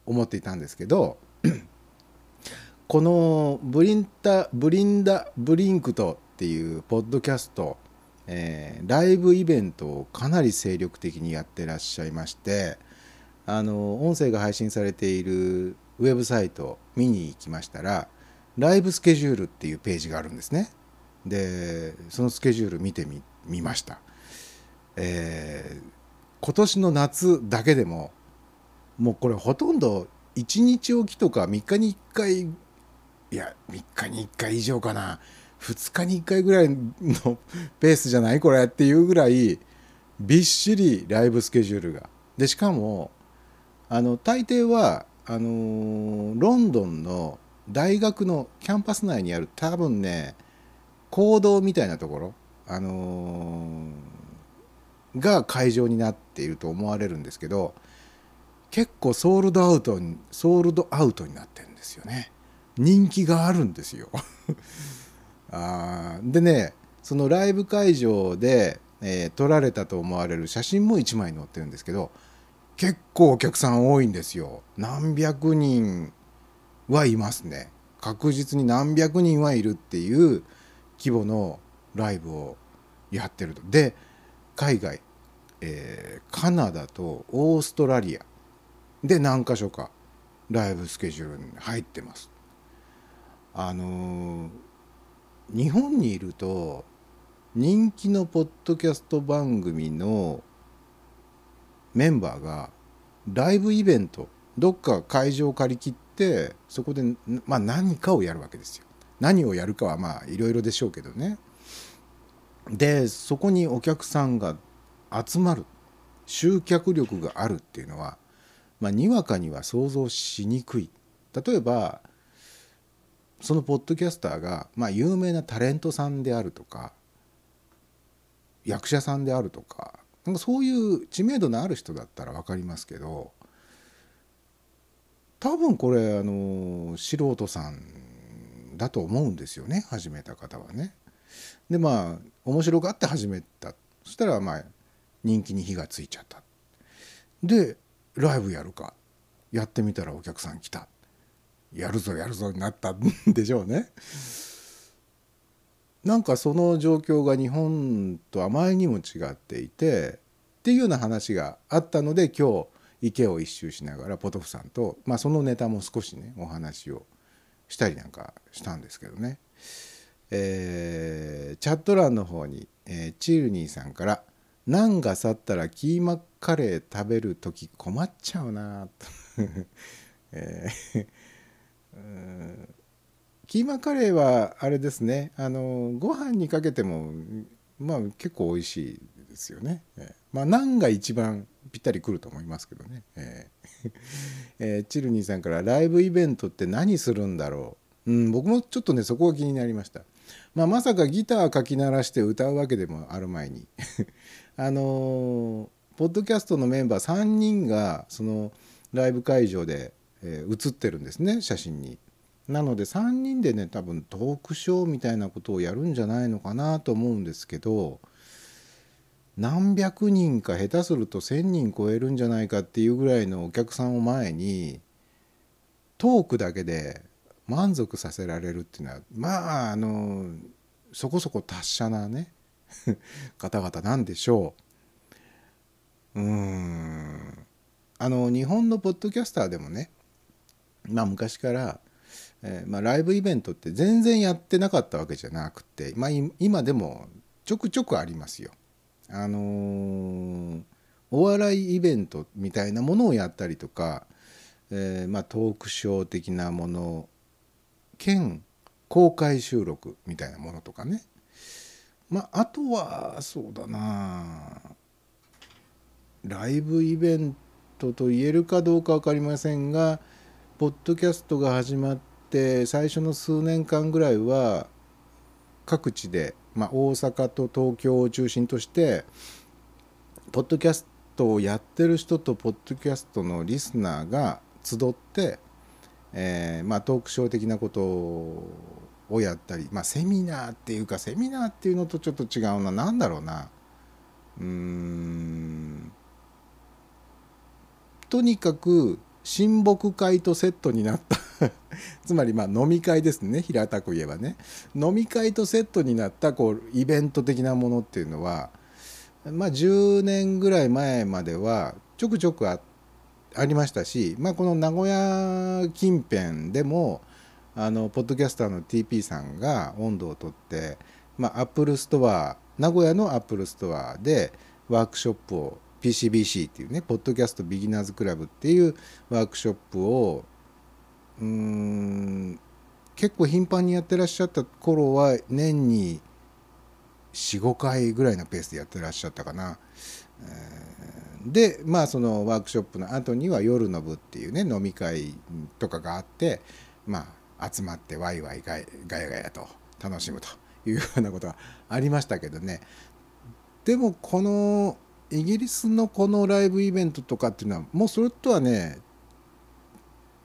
思っていたんですけどこのブリンタブリンダブリンクトっていうポッドキャスト、えー、ライブイベントをかなり精力的にやってらっしゃいましてあの音声が配信されているウェブサイト見に行きましたらライブスケジュールっていうページがあるんですね。でそのスケジュール見てみました。えー、今年の夏だけでももうこれほとんど1日おきとか3日に1回いや3日に1回以上かな。2日に1回ぐらいのペースじゃないこれっていうぐらいびっしりライブスケジュールが。でしかもあの大抵はあのロンドンの大学のキャンパス内にある多分ね講堂みたいなところ、あのーが会場になっていると思われるんですけど結構ソールドアウトにソールドアウトになってるんですよね人気があるんですよあでねそのライブ会場で、えー撮られたと思われる写真も1枚載ってるんですけど結構お客さん多いんですよ。何百人はいますね。確実に何百人はいるっていう規模のライブをやってると。で海外、えーカナダとオーストラリア。で何箇所かライブスケジュールに入ってます。あのー日本にいると人気のポッドキャスト番組のメンバーがライブイベントどっか会場を借り切ってそこで、まあ、何かをやるわけですよ。何をやるかはまあいろいろでしょうけどね。でそこにお客さんが集まる集客力があるっていうのは、まあ、にわかには想像しにくい。例えばそのポッドキャスターが、まあ、有名なタレントさんであるとか役者さんであるとかなんかそういう知名度のある人だったら分かりますけど多分これあの素人さんだと思うんですよね始めた方はね。でまあ面白がって始めたそしたらまあ人気に火がついちゃった。でライブやるかやってみたらお客さん来たやるぞやるぞになったんでしょうね。なんかその状況が日本とあまりにも違っていてっていうような話があったので今日池を一周しながらポトフさんと、まあ、そのネタも少しねお話をしたりなんかしたんですけどね、えーチャット欄の方に、えーチルニーさんから「ナンが去ったらキーマカレー食べる時困っちゃうな」と、えーうん。キーマカレーはあれですね。あのご飯にかけてもまあ結構美味しいですよね、えーまあナンが一番ぴったりくると思いますけどね、えーえー チルニーさんからライブイベントって何するんだろう、うん、僕もちょっとねそこが気になりました、まあ、まさかギターかき鳴らして歌うわけでもある前に。あのーポッドキャストのメンバー3人がそのライブ会場で、えー映ってるんですね写真に。なので3人でね多分トークショーみたいなことをやるんじゃないのかなと思うんですけど何百人か下手すると1,000人超えるんじゃないかっていうぐらいのお客さんを前にトークだけで満足させられるっていうのはまああのそこそこ達者なね 方々なんでしょう。うーんあの日本のポッドキャスターでもねまあ昔からえーまあ、ライブイベントって全然やってなかったわけじゃなくて、まあ、今でもちょくちょくありますよ。あのーお笑いイベントみたいなものをやったりとか、えーまあ、トークショー的なもの兼公開収録みたいなものとかね、まあ、あとはそうだなライブイベントと言えるかどうか分かりませんがポッドキャストが始まって最初の数年間ぐらいは各地で、まあ、大阪と東京を中心としてポッドキャストをやってる人とポッドキャストのリスナーが集って、えーまあ、トークショー的なことをやったり、まあ、セミナーっていうかセミナーっていうのとちょっと違うな。何だろうな。うーん。とにかく親睦会とセットになった。つまりまあ飲み会ですね。平たく言えばね。飲み会とセットになったこうイベント的なものっていうのはまあ10年ぐらい前まではちょくちょくあありましたし、まあ、この名古屋近辺でもあのポッドキャスターの TP さんが音頭をとって、まあ、アップルストア名古屋のアップルストアでワークショップを PCBC っていうねポッドキャストビギナーズクラブっていうワークショップをうん結構頻繁にやってらっしゃった頃は年に45回ぐらいのペースでやってらっしゃったかな。でまあそのワークショップの後には夜の部っていうね飲み会とかがあってまあ集まってワイワイガヤガヤと楽しむというようなことがありましたけどねでもこのイギリスのこのライブイベントとかっていうのはもうそれとはね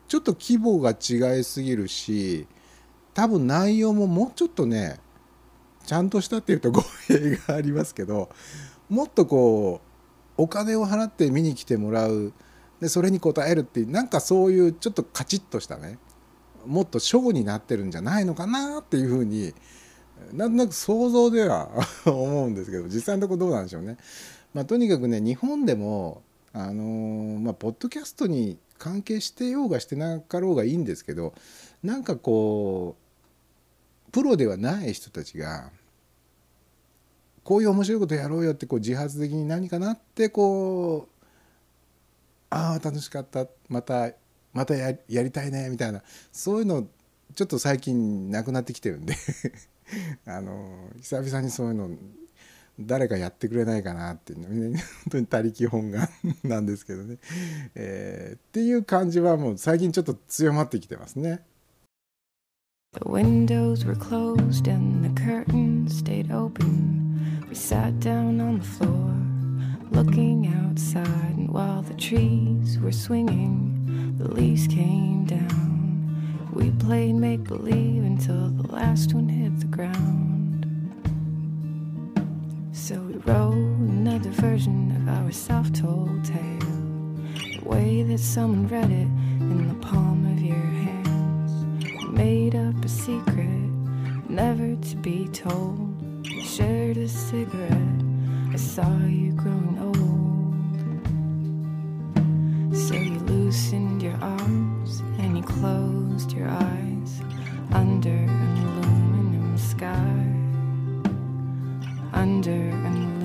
ちょっと規模が違いすぎるし多分内容ももうちょっとねちゃんとしたっていうと語弊がありますけどもっとこうお金を払って見に来てもらうでそれに応えるっていうなんかそういうちょっとカチッとしたねもっとショーになってるんじゃないのかなっていうふうになんとなく想像では 思うんですけど実際のとこどうなんでしょうね。まあ、とにかくね日本でもあのー、まあ、ポッドキャストに関係してようがしてなかろうがいいんですけどなんかこうプロではない人たちがこういう面白いことやろうよってこう自発的に何かなってこうああ楽しかったまたまたやりたいねみたいなそういうのちょっと最近なくなってきてるんで あの久々にそういうの誰かやってくれないかなっていうの本当に他力本願なんですけどね、えー、っていう感じはもう最近ちょっと強まってきてますね。The windows were closed and the curtains stayed open. We sat down on the floor, looking outside, and while the trees were swinging, the leaves came down. We played make believe until the last one hit the ground. Wrote another version of our self told tale. The way that someone read it in the palm of your hands. We made up a secret, never to be told. We shared a cigarette. I saw you growing old. So you loosened your arms and you closed your eyes under an aluminum sky under an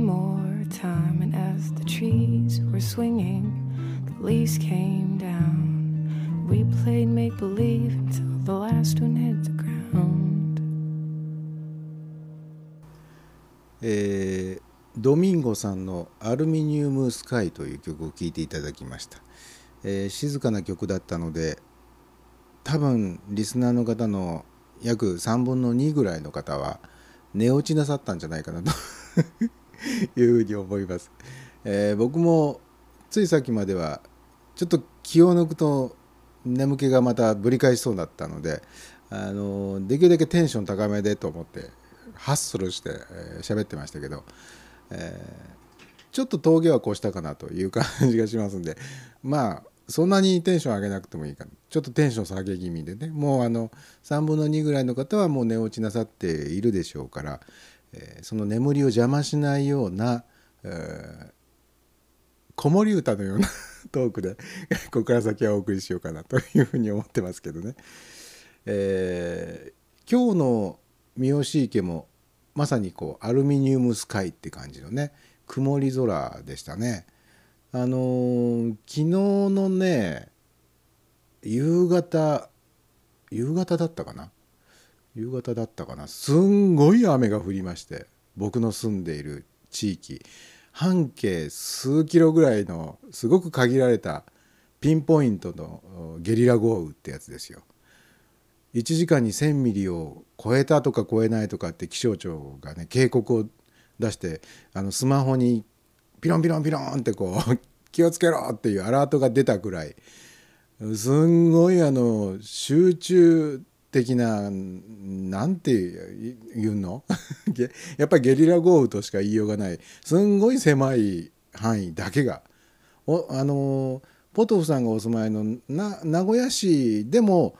one more time, and as the trees were swinging, the leaves came down. We played make believe until the last one hit the ground. えー、ドミンゴさんの「アルミニウムスカイ」という曲を聴いていただきました、えー、静かな曲だったので多分リスナーの方の約3分の2ぐらいの方は寝落ちなさったんじゃないかなと いうふうに思います、えー、僕もついさっきまではちょっと気を抜くと眠気がまたぶり返しそうだったのであのできるだけテンション高めでと思ってハッスルして喋、えー、ってましたけど、えー、ちょっと峠は越したかなという感じがしますんでまあそんなにテンション上げなくてもいいかな。ちょっとテンション下げ気味でね。もうあの3分の2ぐらいの方はもう寝落ちなさっているでしょうから、その眠りを邪魔しないような、え、子守歌のような トークで ここから先はお送りしようかなというふうに思ってますけどね。えー、今日の三好池もまさにこうアルミニウムスカイって感じのね曇り空でしたね。あのー、昨日のね夕方夕方だったかな？夕方だったかな。すんごい雨が降りまして僕の住んでいる地域。半径数キロぐらいのすごく限られたピンポイントのゲリラ豪雨ってやつですよ。1時間に1,000ミリを超えたとか超えないとかって気象庁がね警告を出してあのスマホにピロンピロンピロンってこう 気をつけろっていうアラートが出たくらい。すんごいあの集中的ななんて言うの？やっぱりゲリラ豪雨としか言いようがない。すんごい狭い範囲だけが。おあのポトフさんがお住まいのな名古屋市でも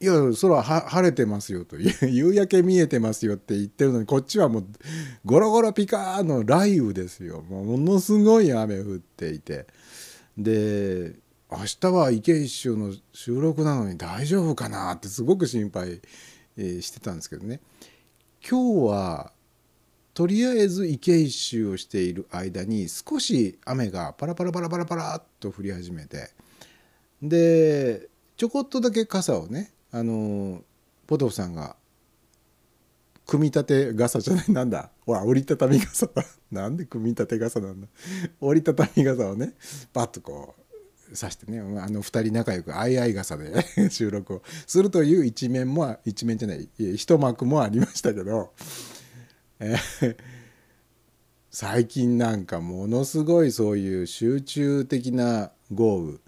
いや空は晴れてますよと。夕焼け見えてますよって言ってるのにこっちはもうゴロゴロピカーの雷雨ですよ。ものすごい雨降っていて。で明日は池一周の収録なのに大丈夫かなってすごく心配してたんですけどね。今日はとりあえず池一周をしている間に少し雨がパラパラパラパラパラっと降り始めてでちょこっとだけ傘をねあのポトフさんが組み立て傘じゃないなんだほら折りたたみ傘。なんで組み立て傘なんだ。折りたたみ傘をねパッとこうさしてねあの2人仲良く相合い傘で 収録をするという一面も一面じゃない一幕もありましたけど、えー、最近なんかものすごいそういう集中的な豪雨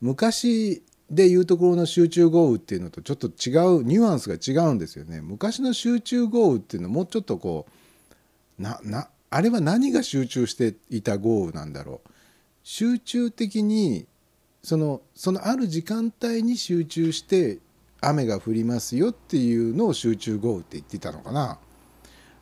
昔でいうところの集中豪雨っていうのとちょっと違うニュアンスが違うんですよね。昔の集中豪雨っていうのはもうちょっとこうななあれは何が集中していた豪雨なんだろう。集中的にそのそのある時間帯に集中して雨が降りますよっていうのを集中豪雨って言ってたのかな。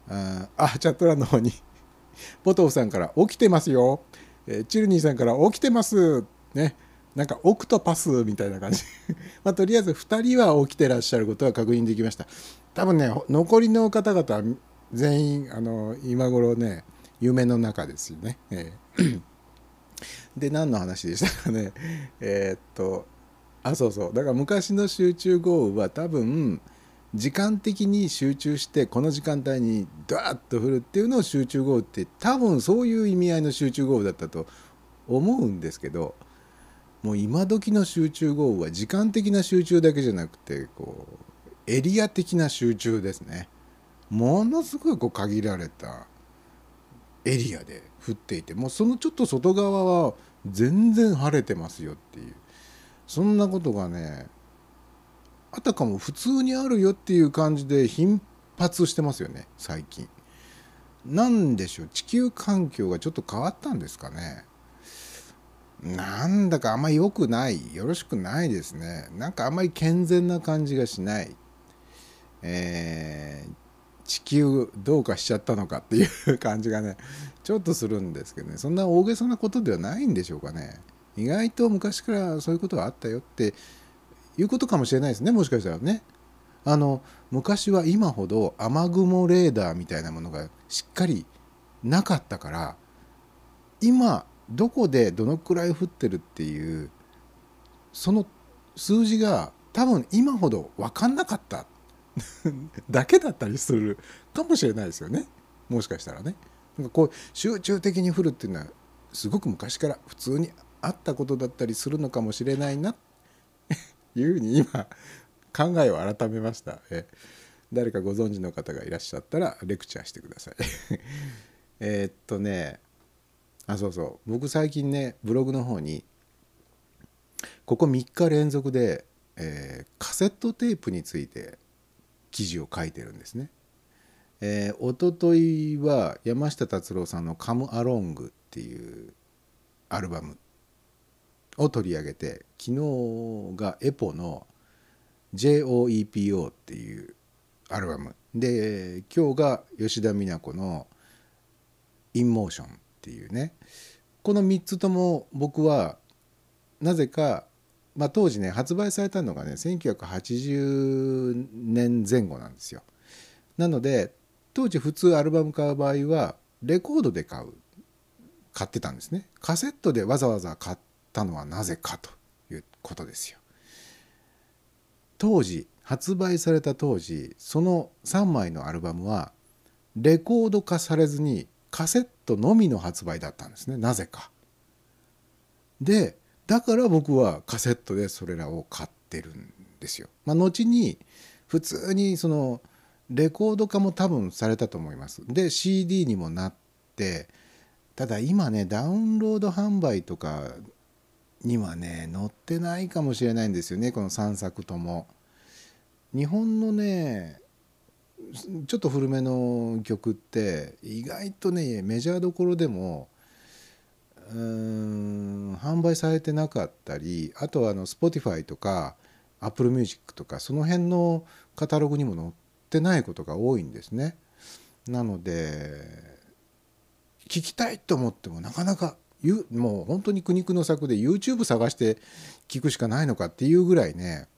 ああチャット欄の方に。ポトフさんから「起きてますよ」えチルニーさんから「起きてます」ね。なんかオクトパスみたいな感じ。まあとりあえず2人は起きてらっしゃることは確認できました。多分ね残りの方々全員あの今頃ね夢の中ですよね、えー、で何の話でしたかね。えー、っとあそうそう。だから昔の集中豪雨は多分時間的に集中してこの時間帯にダーッと降るっていうのを集中豪雨って多分そういう意味合いの集中豪雨だったと思うんですけどもう今時の集中豪雨は時間的な集中だけじゃなくてこうエリア的な集中ですね。ものすごいこう限られたエリアで。降っていてもうそのちょっと外側は全然晴れてますよっていうそんなことがねあたかも普通にあるよっていう感じで頻発してますよね最近。なんでしょう地球環境がちょっと変わったんですかね。なんだかあんまり良くないよろしくないですねなんかあんまり健全な感じがしない、えー、地球どうかしちゃったのかっていう感じがねちょっとするんですけどね。そんな大げさなことではないんでしょうかね。意外と昔からそういうことがあったよっていうことかもしれないですねもしかしたらね。あの昔は今ほど雨雲レーダーみたいなものがしっかりなかったから今どこでどのくらい降ってるっていうその数字が多分今ほど分かんなかった。だけだったりするかもしれないですよね。もしかしたらね。なんかこう集中的に降るっていうのはすごく昔から普通にあったことだったりするのかもしれないな。いうふうに今考えを改めました。え誰かご存知の方がいらっしゃったらレクチャーしてください。えっとねあそうそう。僕最近ねブログの方にここ3日連続で、えー、カセットテープについて記事を書いてるんですね。えー、おとといは山下達郎さんの「カム・アロング」っていうアルバムを取り上げて昨日がエポの JOEPO っていうアルバムで今日が吉田美奈子の「インモーション」っていうねこの3つとも僕はなぜか、まあ、当時ね発売されたのがね1980年前後なんですよ。なので当時普通アルバム買う場合はレコードで買う買ってたんですね。カセットでわざわざ買ったのはなぜかということですよ。当時発売された当時その3枚のアルバムはレコード化されずにカセットのみの発売だったんですねなぜか。でだから僕はカセットでそれらを買ってるんですよ。まあ、後に普通にそのレコード化も多分されたと思います。で CD にもなってただ今ねダウンロード販売とかにはね載ってないかもしれないんですよねこの3作とも。日本のねちょっと古めの曲って意外とねメジャーどころでもうーん販売されてなかったりあとはあの Spotify とか Apple Music とかその辺のカタログにも載っててないことが多いんですね。なので聞きたいと思ってもなかなかもう本当に苦肉の策で YouTube 探して聞くしかないのかっていうぐらいね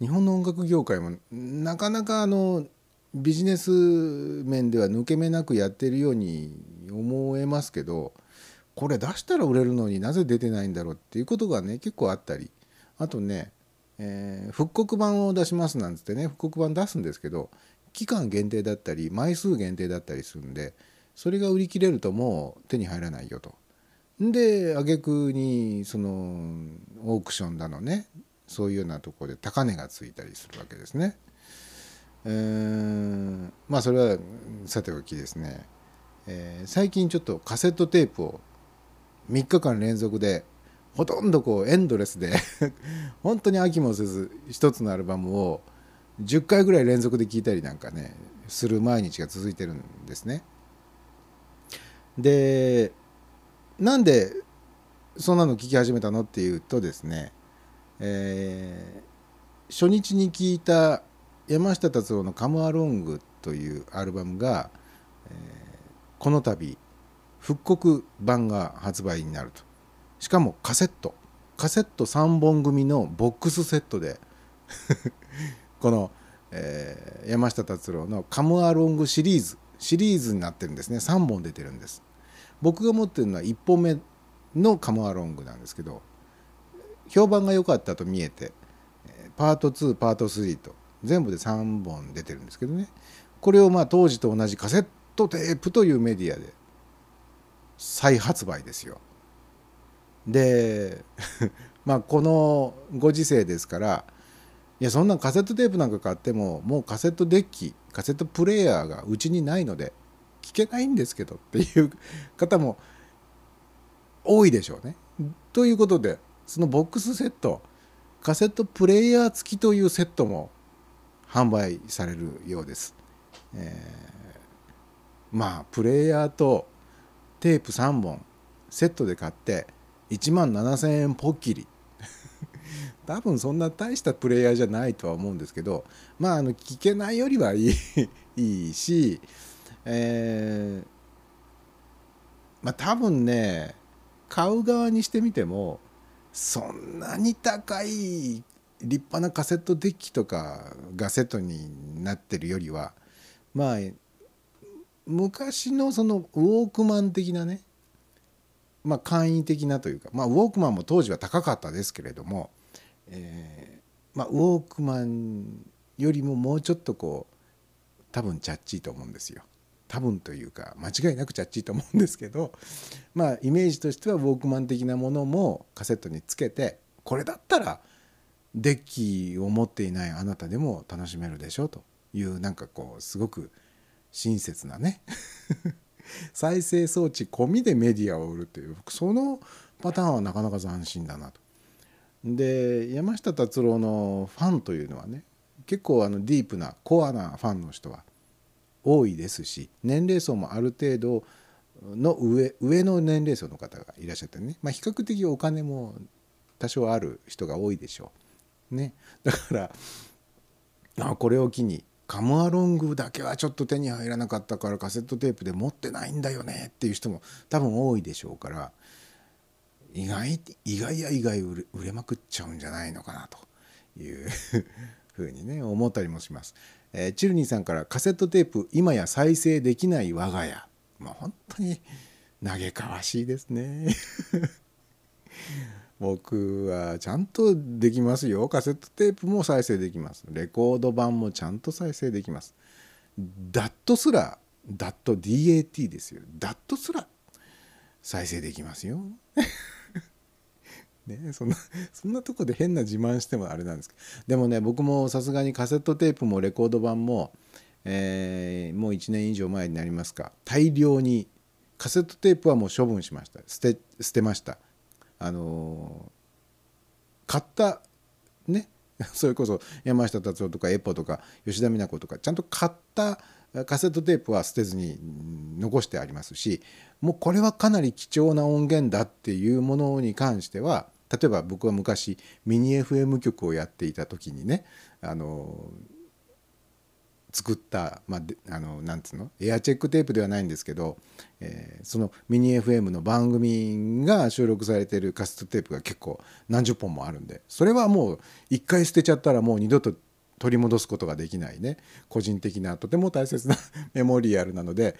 日本の音楽業界もなかなかあのビジネス面では抜け目なくやってるように思えますけどこれ出したら売れるのになぜ出てないんだろうっていうことがね結構あったりあとね、えー、復刻版を出しますなんつってね復刻版出すんですけど期間限定だったり枚数限定だったりするんでそれが売り切れるともう手に入らないよと。で挙句にそのオークションだのねそういうようなとこで高値がついたりするわけですね。えー、まあそれはさておきですね、えー、最近ちょっとカセットテープを3日間連続でほとんどこうエンドレスで 本当に飽きもせず一つのアルバムを10回ぐらい連続で聴いたりなんかねする毎日が続いてるんですね。でなんでそんなの聴き始めたのっていうとですねえー、初日に聴いた山下達郎の「カムアロング」というアルバムが、えー、この度復刻版が発売になるとしかもカセット。カセット3本組のボックスセットで。この、えー、山下達郎の「カムアロング」シリーズ。シリーズになってるんですね。3本出てるんです。僕が持ってるのは1本目の「カムアロング」なんですけど評判が良かったと見えてパート2パート3と全部で3本出てるんですけどね。これをまあ当時と同じカセットテープというメディアで再発売ですよ。で まあこのご時世ですからいやそんなカセットテープなんか買ってももうカセットデッキカセットプレーヤーがうちにないので聞けないんですけどっていう方も多いでしょうね。ということでそのボックスセットカセットプレイヤー付きというセットも販売されるようです。えー、まあプレイヤーとテープ3本セットで買って1万7,000円ポッキリ。多分そんな大したプレイヤーじゃないとは思うんですけどまああの聞けないよりはいい いいし、えー、まあ多分ね買う側にしてみてもそんなに高い立派なカセットデッキとかがセットになってるよりはまあ昔のそのウォークマン的なねまあ簡易的なというかまあウォークマンも当時は高かったですけれども、えー、まあウォークマンよりももうちょっとこう多分チャッチーと思うんですよ。多分というか間違いなくチャッチーと思うんですけどまあイメージとしてはウォークマン的なものもカセットにつけてこれだったらデッキを持っていないあなたでも楽しめるでしょうというなんかこうすごく親切なね再生装置込みでメディアを売るというそのパターンはなかなか斬新だなと。で山下達郎のファンというのはね結構あのディープなコアなファンの人は多いですし年齢層もある程度の上上の年齢層の方がいらっしゃってね、まあ、比較的お金も多少ある人が多いでしょう。ね、だからあこれを機にカムアロングだけはちょっと手に入らなかったからカセットテープで持ってないんだよねっていう人も多分多いでしょうから意外意外や意外売れまくっちゃうんじゃないのかなというふうにね思ったりもします。えー、チルニーさんからカセットテープ今や再生できない我が家まあ本当に嘆かわしいですね僕はちゃんとできますよ。カセットテープも再生できます。レコード版もちゃんと再生できます。ダットすらダット DAT ですよ。ダットすら再生できますよ。ね、そんなそんなとこで変な自慢してもあれなんですけど。でもね僕もさすがにカセットテープもレコード版も、えー、もう1年以上前になりますか。大量にカセットテープはもう処分しました。捨て捨てました。あの買ったね それこそ山下達郎とかエポとか吉田美奈子とかちゃんと買ったカセットテープは捨てずに残してありますしもうこれはかなり貴重な音源だっていうものに関しては例えば僕は昔ミニ FM 局をやっていた時にねあの作った、まあ、あのなんつうの？エアチェックテープではないんですけど、えー、そのミニ FM の番組が収録されてるカセットテープが結構何十本もあるんでそれはもう一回捨てちゃったらもう二度と取り戻すことができないね。個人的なとても大切な メモリアルなので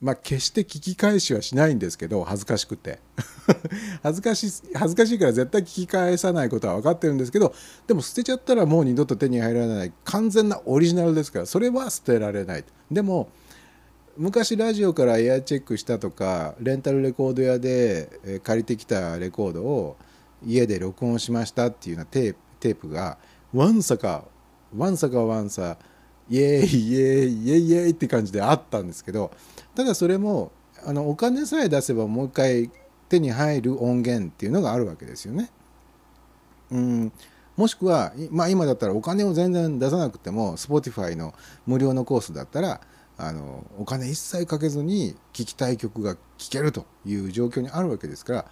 まあ決して聞き返しはしないんですけど恥ずかしくて。恥ずかし恥ずかしいから絶対聞き返さないことは分かってるんですけどでも捨てちゃったらもう二度と手に入らない。完全なオリジナルですからそれは捨てられない。でも昔ラジオからエアチェックしたとかレンタルレコード屋で借りてきたレコードを家で録音しましたっていうようなテープがわんさかわんさかわんさイエーイイエーイイエーイイエーイって感じであったんですけどただそれもあのお金さえ出せばもう一回手に入る音源っていうのがあるわけですよね。うんもしくは、まあ、今だったらお金を全然出さなくても Spotify の無料のコースだったらあのお金一切かけずに聴きたい曲が聴けるという状況にあるわけですから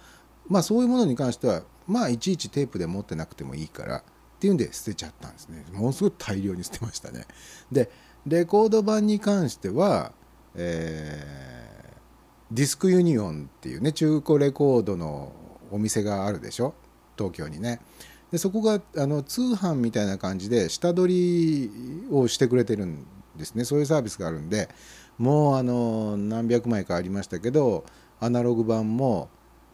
まあそういうものに関してはまあいちいちテープで持ってなくてもいいからっていうんで捨てちゃったんですね。ものすごい大量に捨てましたね。でレコード盤に関してはえー、ディスクユニオンっていうね中古レコードのお店があるでしょ？東京にね。でそこがあの通販みたいな感じで下取りをしてくれてるんですね。そういうサービスがあるんでもうあの何百枚かありましたけどアナログ版も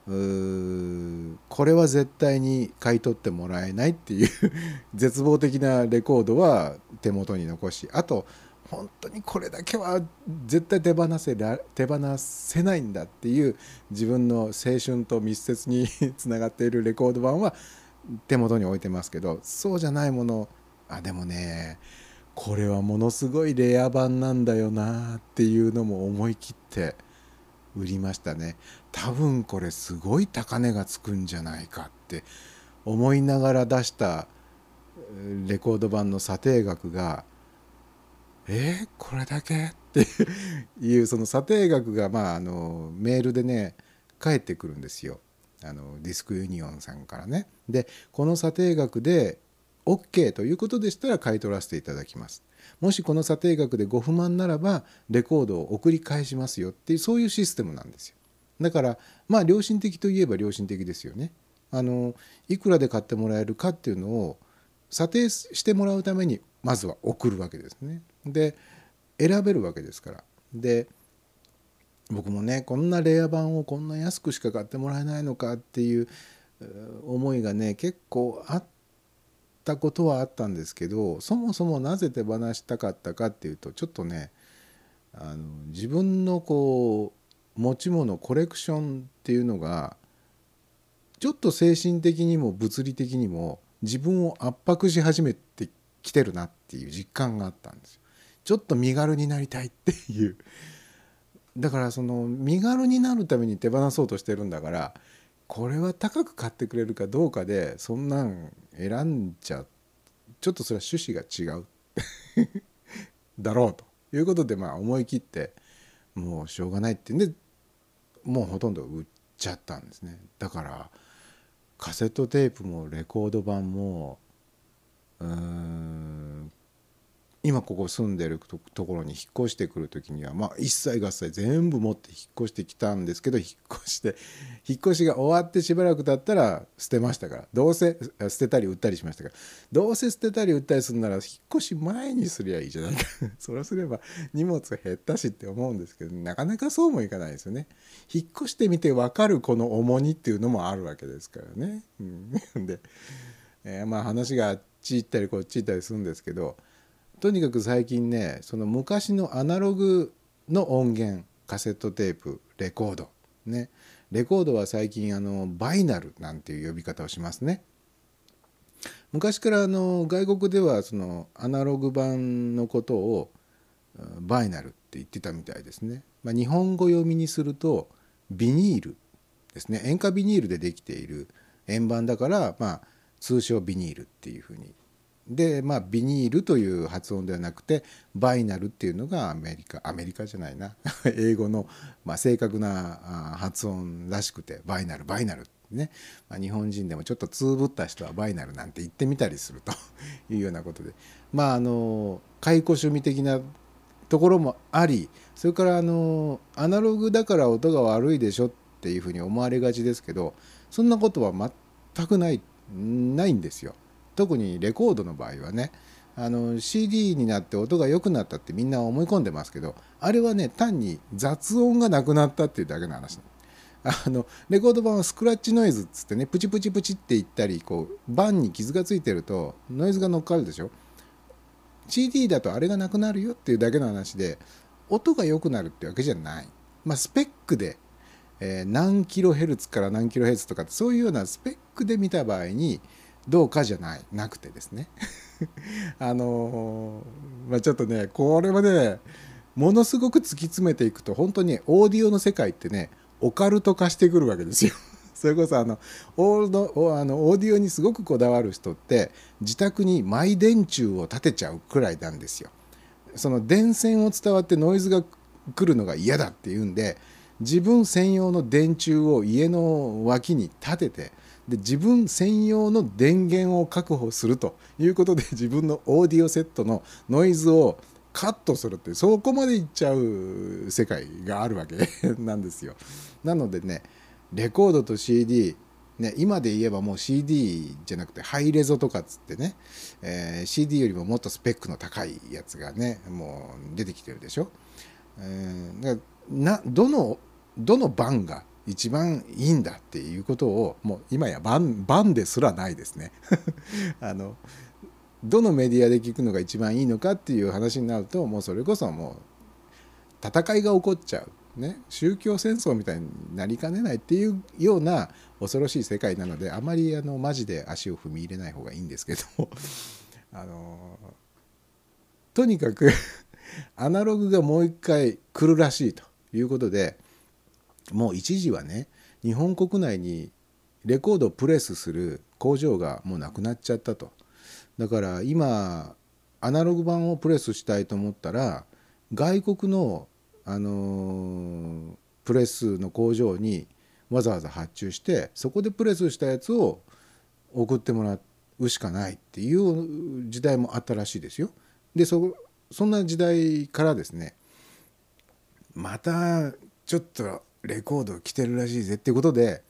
これは絶対に買い取ってもらえないっていう 絶望的なレコードは手元に残しあと本当にこれだけは絶対手放せ手放せないんだっていう自分の青春と密接に つながっているレコード版は手元に置いてますけどそうじゃないものあでもねこれはものすごいレア版なんだよなっていうのも思い切って売りましたね。多分これすごい高値がつくんじゃないかって思いながら出したレコード版の査定額がえー、これだけっていうその査定額がまああのメールでね返ってくるんですよあのディスクユニオンさんからね。でこの査定額で OK ということでしたら買い取らせていただきます。もしこの査定額でご不満ならばレコードを送り返しますよっていうそういうシステムなんですよ。だからまあ良心的といえば良心的ですよね。あのいくらで買ってもらえるかっていうのを査定してもらうためにまずは送るわけですね。で選べるわけですから。で僕もねこんなレア版をこんな安くしか買ってもらえないのかっていう思いがね結構あったことはあったんですけどそもそもなぜ手放したかったかっていうとちょっとねあの自分のこう持ち物コレクションっていうのがちょっと精神的にも物理的にも自分を圧迫し始めてきてるなっていう実感があったんですよ。ちょっと身軽になりたいっていう。だからその身軽になるために手放そうとしてるんだからこれは高く買ってくれるかどうかでそんなん選んじゃちょっとそれは趣旨が違う。だろうと。いうことでまあ思い切ってもうしょうがないって。んでもうほとんど売っちゃったんですね。だからカセットテープもレコード版もうーん今ここ住んでるところに引っ越してくる時にはまあ一切合切全部持って引っ越してきたんですけど引っ越して 引っ越しが終わってしばらく経ったら捨てましたから。どうせ捨てたり売ったりしましたから。どうせ捨てたり売ったりするなら引っ越し前にすりゃいいじゃないか。それすれば荷物減ったしって思うんですけどなかなかそうもいかないですよね。引っ越してみて分かるこの重荷っていうのもあるわけですからね、うん、で、えー、まあ話があっち行ったりこっち行ったりするんですけどとにかく最近ねその昔のアナログの音源カセットテープレコードね。レコードは最近あのバイナルなんていう呼び方をしますね。昔からあの外国ではそのアナログ版のことをバイナルって言ってたみたいですね、まあ、日本語読みにするとビニールですね。塩化ビニールでできている円盤だからまあ通称ビニールっていうふうにでまあビニールという発音ではなくてバイナルっていうのがアメリカアメリカじゃないな。英語の、まあ、正確な発音らしくてバイナルバイナルね、まあ、日本人でもちょっとつぶった人はバイナルなんて言ってみたりすると いうようなことで。まああの解雇趣味的なところもありそれからあのアナログだから音が悪いでしょっていうふうに思われがちですけどそんなことは全くないないんですよ。特にレコードの場合はねあの CD になって音が良くなったってみんな思い込んでますけどあれはね単に雑音がなくなったっていうだけの話。あのレコード版はスクラッチノイズっつってねプチプチプチっていったりこう盤に傷がついてるとノイズが乗っかるでしょ。CD だとあれがなくなるよっていうだけの話で音が良くなるってわけじゃない。まあスペックで、えー、何キロヘルツから何キロヘルツとかそういうようなスペックで見た場合にどうかじゃないなくてですね あのまあ、ちょっとねこれはねものすごく突き詰めていくと本当にオーディオの世界ってねオカルト化してくるわけですよ。それこそあのオードあのオーディオにすごくこだわる人って自宅にマイ電柱を立てちゃうくらいなんですよ。その電線を伝わってノイズが来るのが嫌だっていうんで自分専用の電柱を家の脇に立ててで自分専用の電源を確保するということで 自分のオーディオセットのノイズをカットするってそこまでいっちゃう世界があるわけ なんですよ。なのでねレコードと CD ね、今で言えばもう CD じゃなくてハイレゾとかっつってね、えー、CD よりももっとスペックの高いやつがねもう出てきてるでしょ。えー、などのどの版が一番いいんだっていうことをもう今や番番ですらないですね。あのどのメディアで聞くのが一番いいのかっていう話になるともうそれこそもう戦いが起こっちゃう、ね、宗教戦争みたいになりかねないっていうような恐ろしい世界なのであまりあのマジで足を踏み入れない方がいいんですけど あのとにかく アナログがもう一回来るらしいということでもう一時はね日本国内にレコードをプレスする工場がもうなくなっちゃったとだから今アナログ版をプレスしたいと思ったら外国の、あのー、プレスの工場にわざわざ発注してそこでプレスしたやつを送ってもらうしかないっていう時代もあったらしいですよ。でそそんな時代からですねまたちょっとレコード来てるらしいぜっていうことで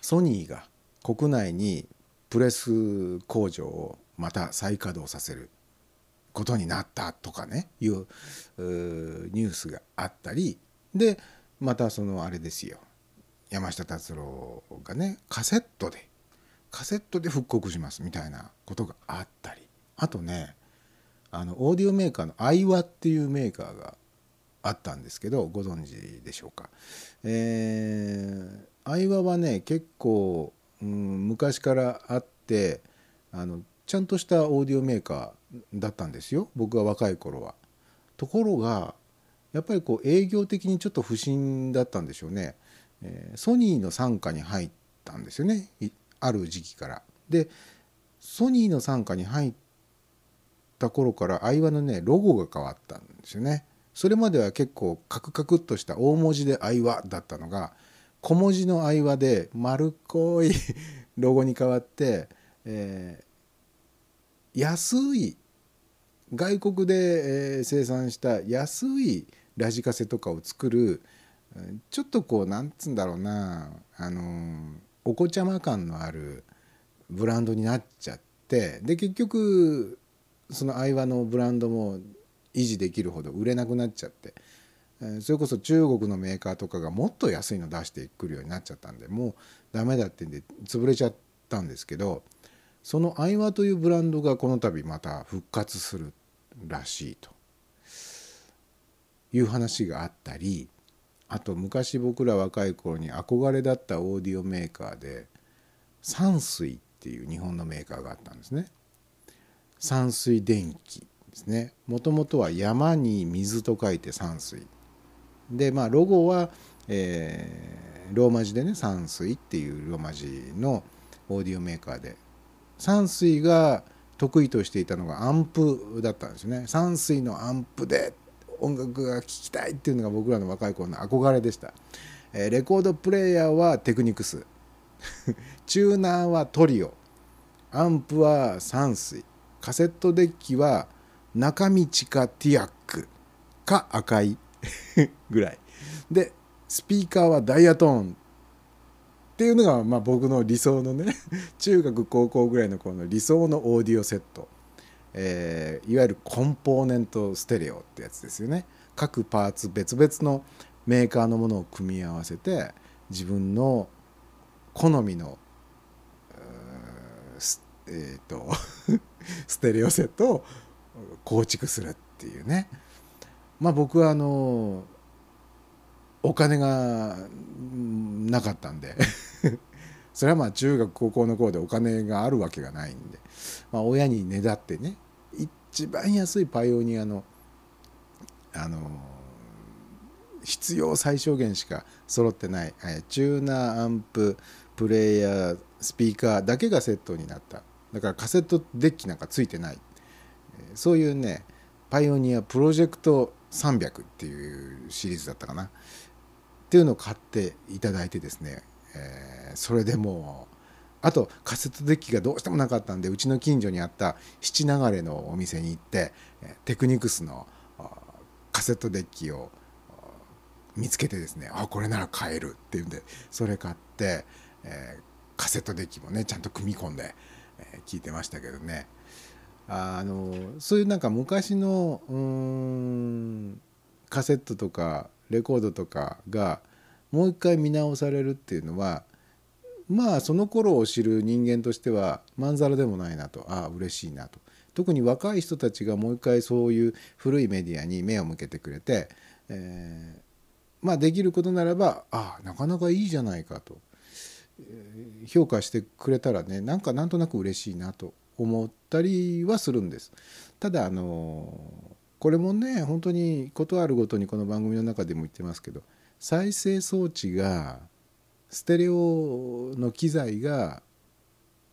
ソニーが国内にプレス工場をまた再稼働させることになったとかねいうニュースがあったりでまたそのあれですよ。山下達郎がねカセットでカセットで復刻しますみたいなことがあったり。あとねあのオーディオメーカーのアイワっていうメーカーがあったんですけどご存知でしょうか。えー、アイワはね結構、うん、昔からあってあのちゃんとしたオーディオメーカーだったんですよ僕が若い頃は。ところがやっぱりこう営業的にちょっと不審だったんでしょうね。えー、ソニーの傘下に入ったんですよねある時期から。でソニーの傘下に入った頃から愛話のねロゴが変わったんですよね。それまでは結構カクカクっとした大文字で愛話だったのが小文字の愛話で丸っこい ロゴに変わって、えー、安い外国で、えー、生産した安いラジカセとかを作るちょっとこうなんつうんだろうなあのお子ちゃま感のあるブランドになっちゃってで結局その愛話のブランドも維持できるほど売れなくなっちゃって。それこそ中国のメーカーとかがもっと安いの出してくるようになっちゃったんでもうダメだってんで潰れちゃったんですけどその愛話というブランドがこの度また復活するらしいと。いう話があったりあと昔僕ら若い頃に憧れだったオーディオメーカーで山水っていう日本のメーカーがあったんですね。山水電機。ですね。もともとは山に水と書いて山水。でまあロゴは、えー、ローマ字でね山水っていうローマ字のオーディオメーカーで。山水が得意としていたのがアンプだったんですね。山水のアンプで音楽が聴きたいっていうのが僕らの若い頃の憧れでした、えー、レコードプレーヤーはテクニクス。チューナーはトリオ。アンプは山水。カセットデッキは中道かティアック。か赤い。ぐらい。でスピーカーはダイヤトーン。っていうのがまあ僕の理想のね 中学高校ぐらいの頃の理想のオーディオセット、えー、いわゆるコンポーネントステレオってやつですよね。各パーツ別々のメーカーのものを組み合わせて自分の好みのえーと ステレオセットを構築するっていうね。まあ僕はあのお金がなかったんで。それはまあ中学高校の頃でお金があるわけがないんで、まあ、親にねだってね一番安いパイオニアのあの必要最小限しか揃ってないチューナーアンププレイヤースピーカーだけがセットになった。だからカセットデッキなんかついてない。そういうねパイオニアプロジェクト300っていうシリーズだったかな。っていうのを買っていただいてですね、えー、それでもうあとカセットデッキがどうしてもなかったんでうちの近所にあった七流れのお店に行ってテクニクスのカセットデッキを見つけてですねあこれなら買えるっていうんでそれ買って、えー、カセットデッキもねちゃんと組み込んで、えー、聞いてましたけどね。あのそういうなんか昔のうんカセットとかレコードとかがもう一回見直されるっていうのはまあその頃を知る人間としてはまんざらでもないなと。ああ嬉しいなと。特に若い人たちがもう一回そういう古いメディアに目を向けてくれて、えー、まあできることならばああなかなかいいじゃないかと。評価してくれたらねなんかなんとなく嬉しいなと。思ったりはするんです。ただあのこれもね本当に事あるごとにこの番組の中でも言ってますけど再生装置がステレオの機材が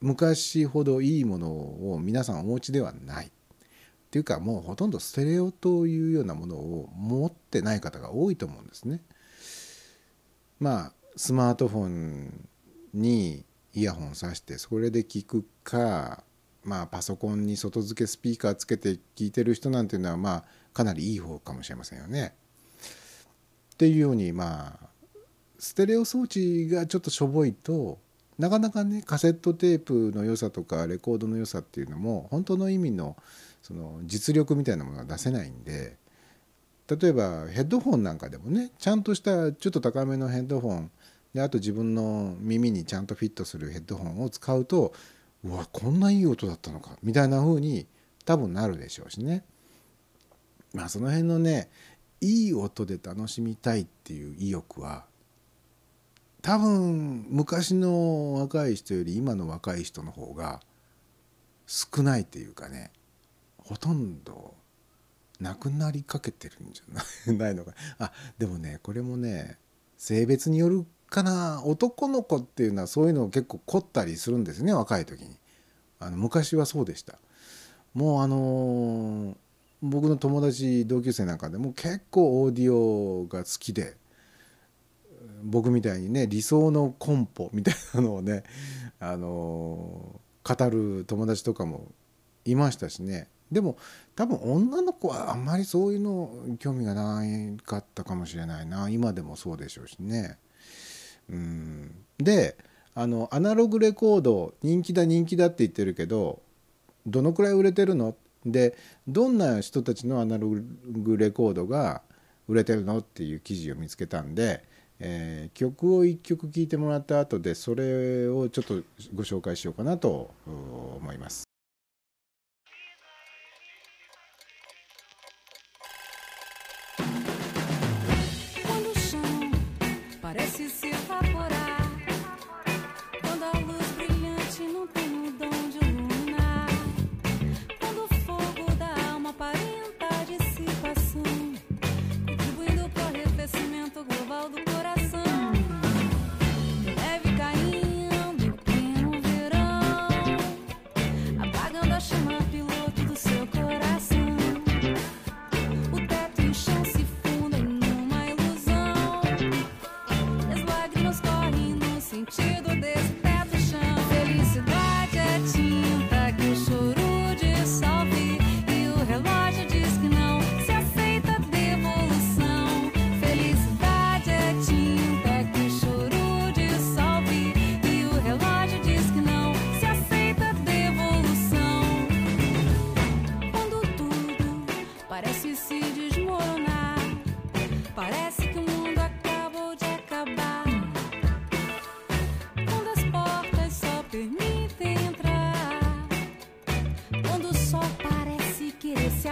昔ほどいいものを皆さんお持ちではないっていうかもうほとんどステレオというようなものを持ってない方が多いと思うんですね。まあスマートフォンにイヤホンさしてそれで聞くかまあ、パソコンに外付けスピーカーつけて聞いてる人なんていうのはまあかなりいい方かもしれませんよね。っていうようにまあステレオ装置がちょっとしょぼいとなかなかねカセットテープの良さとかレコードの良さっていうのも本当の意味のその実力みたいなものが出せないんで例えばヘッドホンなんかでもねちゃんとしたちょっと高めのヘッドホンであと自分の耳にちゃんとフィットするヘッドホンを使うとうわこんないい音だったのかみたいな風に多分なるでしょうしね。まあその辺のねいい音で楽しみたいっていう意欲は多分昔の若い人より今の若い人の方が少ないっていうかねほとんどなくなりかけてるんじゃない のか。あでもねこれもね性別によるかな男の子っていうのはそういうのを結構凝ったりするんですね若い時に。あの昔はそうでした。もうあのー僕の友達同級生なんかでも結構オーディオが好きで僕みたいにね理想のコンポみたいなのをね、あのー語る友達とかもいましたしね。でも多分女の子はあんまりそういうの興味がなかったかもしれないな。今でもそうでしょうしね。うんであのアナログレコード人気だ人気だって言ってるけどどのくらい売れてるの？でどんな人たちのアナログレコードが売れてるのっていう記事を見つけたんで、えー曲を1曲聴いてもらった後でそれをちょっとご紹介しようかなと思います。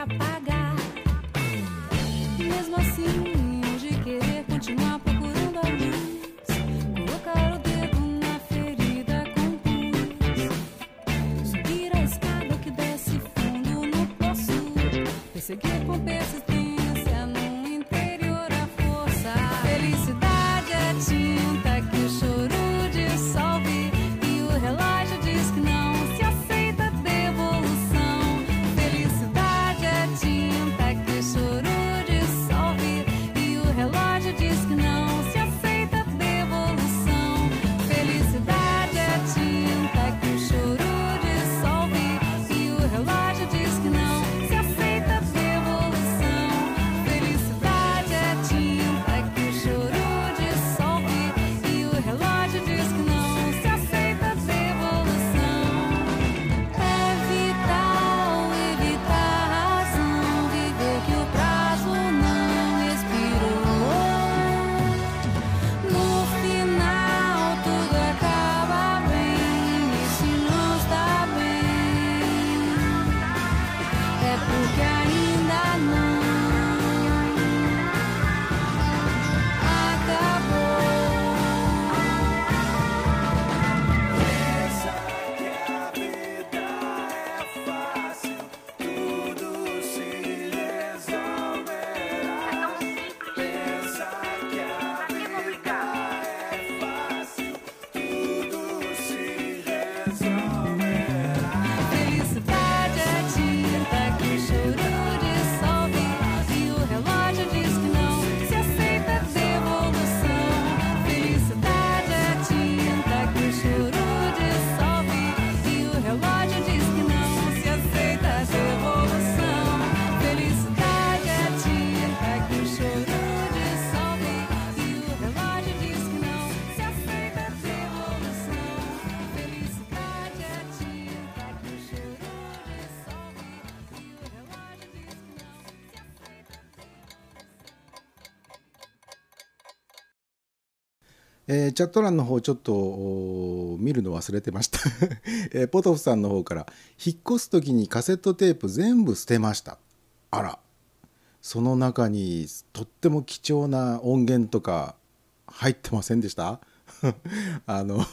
Apagar. Mesmo assim, de querer continuar procurando a luz, colocar o dedo na ferida com pus. Subir a escada que desce fundo no poço. Perseguir com persistência えーチャット欄の方ちょっと見るの忘れてました、えーポトフさんの方から「引っ越す時にカセットテープ全部捨てました」あら。その中にとっても貴重な音源とか入ってませんでした？あの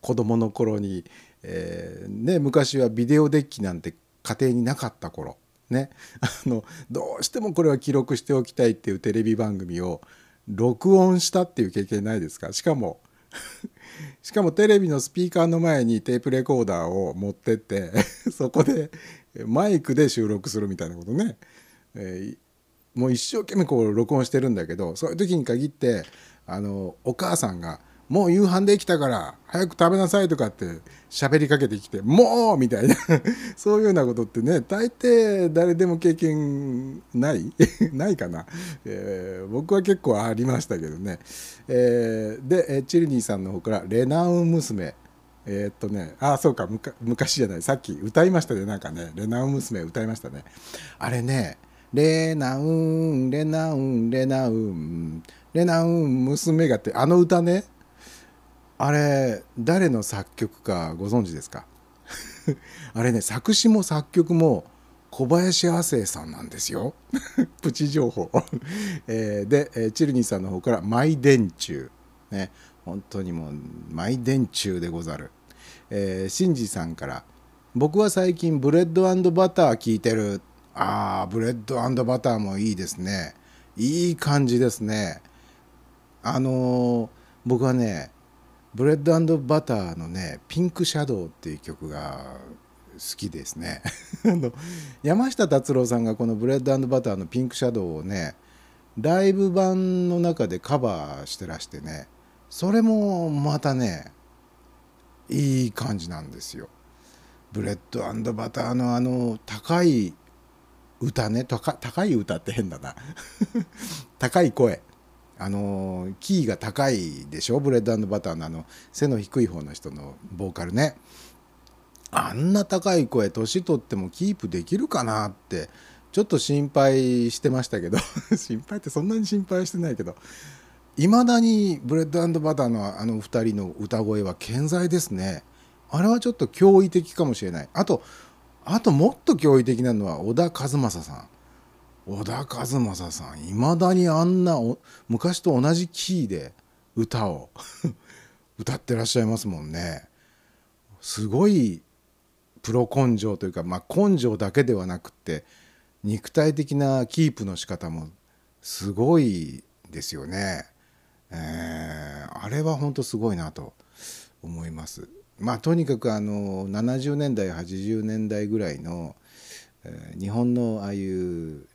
子供の頃に、えーね、昔はビデオデッキなんて家庭になかった頃ね。あのどうしてもこれは記録しておきたいっていうテレビ番組を録音したっていう経験ないですか？しかも しかもテレビのスピーカーの前にテープレコーダーを持ってって そこで、マイクで収録するみたいなことね、えーもう一生懸命こう録音してるんだけどそういう時に限ってあのお母さんが「もう夕飯できたから早く食べなさい」とかって喋りかけてきて「もう!」みたいな そういうようなことってね大抵誰でも経験ない ないかな、えー僕は結構ありましたけどね、えーでチルニーさんの方から「レナウン娘」えーっとねあそうかむか昔じゃない。さっき歌いましたねなんかね「レナウン娘」歌いましたね。あれねレナウンレナウンレナウンレナウン娘がってあの歌ねあれ誰の作曲かご存知ですか？あれね作詞も作曲も小林亜星さんなんですよ。プチ情報、えーで、えーチルニーさんの方から「マイ電柱」ね本当にもうマイ電柱でござる、えー、シンジさんから「僕は最近ブレッドバター聞いてる」あーブレッドバターもいいですね。いい感じですね。あのー僕はねブレッドバターのね「ピンクシャドウ」っていう曲が好きですね。山下達郎さんがこのブレッドバターの「ピンクシャドウ」をねライブ盤の中でカバーしてらしてねそれもまたねいい感じなんですよ。ブレッドバターのあの高い歌ね高い歌って変だな。高い声。あのキーが高いでしょ？ブレッドバターのあの背の低い方の人のボーカルね。あんな高い声年取ってもキープできるかなってちょっと心配してましたけど。心配ってそんなに心配してないけど。いまだにブレッドバターのあの2人の歌声は健在ですね。あれはちょっと驚異的かもしれない。あとあともっと驚異的なのは小田和正さん。小田和正さんいまだにあんな昔と同じキーで歌を 歌ってらっしゃいますもんね。すごいプロ根性というか、まあ、根性だけではなくって肉体的なキープの仕方もすごいですよね、えーあれは本当すごいなと思います。まあとにかくあの70年代80年代ぐらいの、えー日本のああいう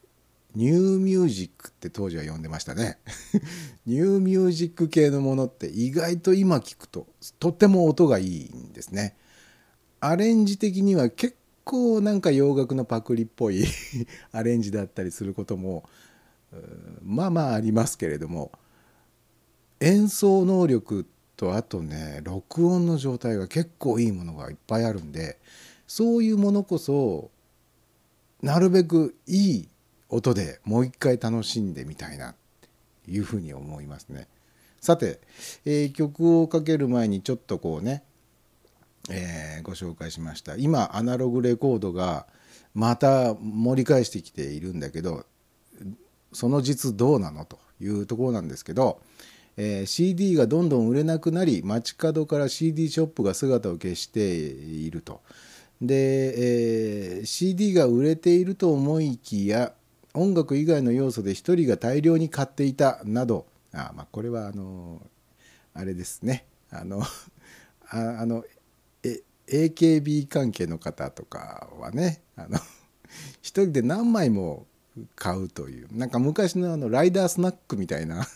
ニューミュージックって当時は呼んでましたね。ニューミュージック系のものって意外と今聞くととても音がいいんですね。アレンジ的には結構なんか洋楽のパクリっぽい アレンジだったりすることもまあまあありますけれども演奏能力とあとね録音の状態が結構いいものがいっぱいあるんでそういうものこそなるべくいい音でもう一回楽しんでみたいなっていうふうに思いますね。さて、えー曲をかける前にちょっとこうね、えーご紹介しました今アナログレコードがまた盛り返してきているんだけどその実どうなのというところなんですけど、えー CD がどんどん売れなくなり街角から CD ショップが姿を消していると。で、えー CD が売れていると思いきや音楽以外の要素で一人が大量に買っていたなど。あまあこれはあのあれですね。あのああの AKB 関係の方とかはねあの一人で何枚も買うというなんか昔のあのライダースナックみたいな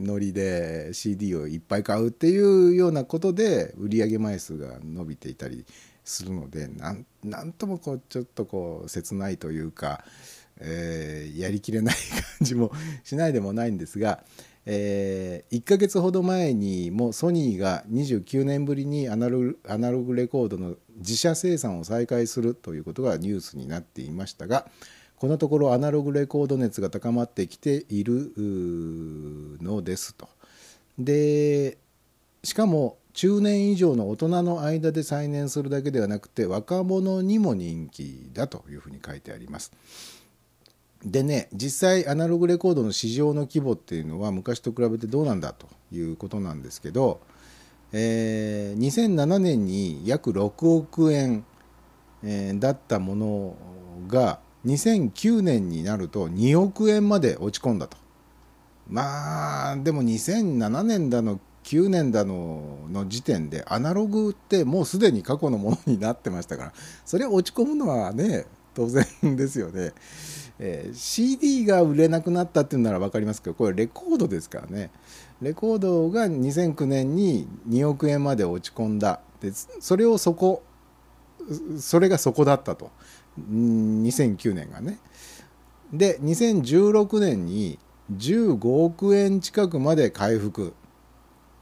ノリで CD をいっぱい買うっていうようなことで売り上げ枚数が伸びていたりするのでなんなんともこうちょっとこう切ないというか、えーやりきれない感じもしないでもないんですが、え1ヶ月ほど前にもソニーが29年ぶりにアナログレコードの自社生産を再開するということがニュースになっていましたがこのところアナログレコード熱が高まってきているのですと。でしかも中年以上の大人の間で再燃するだけではなくて若者にも人気だというふうに書いてあります。でね実際アナログレコードの市場の規模っていうのは昔と比べてどうなんだということなんですけど、えー2007年に約6億円、えーだったものが2009年になると2億円まで落ち込んだと。まあでも2007年だの9年だのの時点でアナログってもうすでに過去のものになってましたからそれ落ち込むのはね当然ですよね、えー CD が売れなくなったっていうなら分かりますけどこれレコードですからね。レコードが2009年に2億円まで落ち込んだ。でそれをそこそれがそこだったと。2009年がね。で2016年に15億円近くまで回復。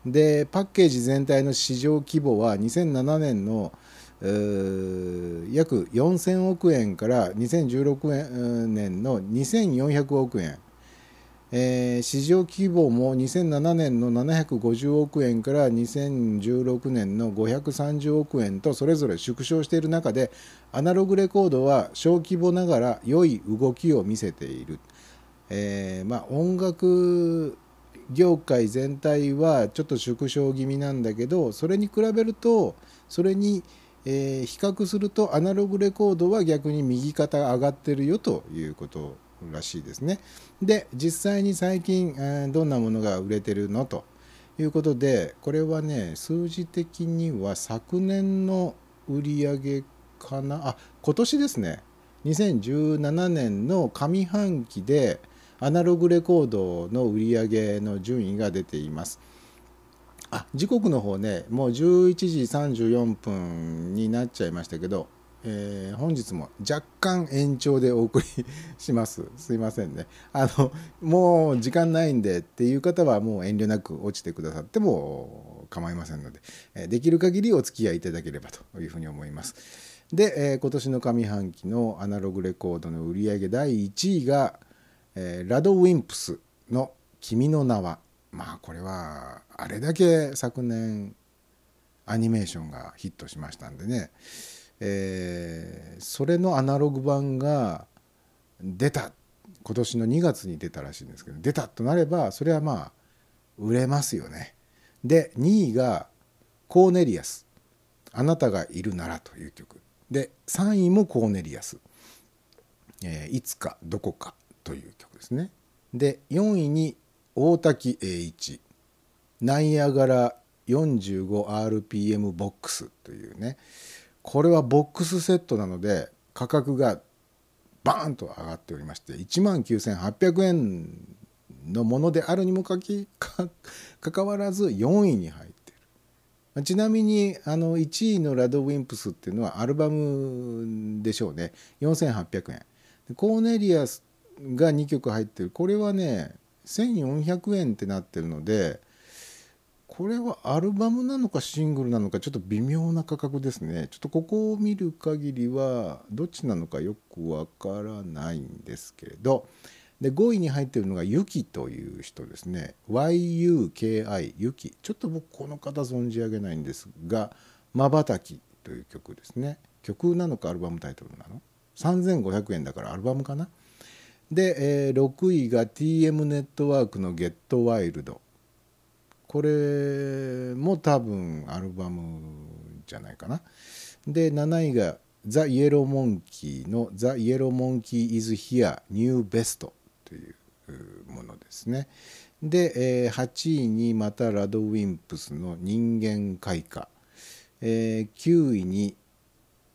でパッケージ全体の市場規模は2007年の約4000億円から2016年の2400億円、えー市場規模も2007年の750億円から2016年の530億円とそれぞれ縮小している中でアナログレコードは小規模ながら良い動きを見せている。えーまあ、音楽業界全体はちょっと縮小気味なんだけどそれに比べるとそれに、えー比較するとアナログレコードは逆に右肩が上がってるよということらしいですね。で実際に最近、えーどんなものが売れてるのということでこれはね数字的には昨年の売り上げかなあ今年ですね2017年の上半期でアナログレコードの売り上げの順位が出ています。あ時刻の方ねもう11時34分になっちゃいましたけど、えー本日も若干延長でお送りします。すいませんね。あのもう時間ないんでっていう方はもう遠慮なく落ちてくださっても構いませんので、えできる限りお付き合いいただければというふうに思います。で、えー今年の上半期のアナログレコードの売り上げ第1位が、えーラドウィンプスの「君の名は」まあこれはあれだけ昨年アニメーションがヒットしましたんでね、えーそれのアナログ版が出た今年の2月に出たらしいんですけど出たとなればそれはまあ売れますよね。で2位がコーネリアス「あなたがいるなら」という曲で3位もコーネリアス「えーいつかどこか」という曲ですね。で4位に大滝栄一ナイアガラ 45rpm ボックスというね。これはボックスセットなので価格がバーンと上がっておりまして1万9800円のものであるにもかき かかわらず4位に入っている。ちなみにあの1位のラドウィンプスっていうのはアルバムでしょうね。4800円。コーネリアスが2曲入ってる。これはね1400円ってなってるのでこれはアルバムなのかシングルなのかちょっと微妙な価格ですね。ちょっとここを見る限りはどっちなのかよくわからないんですけれど。で5位に入ってるのがユキという人ですね。YUKI ユキ。ちょっと僕この方存じ上げないんですが「まばたき」という曲ですね。曲なのかアルバムタイトルなの？3500円だからアルバムかな？で、えー6位が TM ネットワークの「ゲットワイルド」これも多分アルバムじゃないかな。で7位がザ・イエローモンキーの「ザ・イエローモンキー・イズ・ヒア・ニュー・ベスト」というものですね。で、えー8位にまたラドウィンプスの「人間開花」えー9位に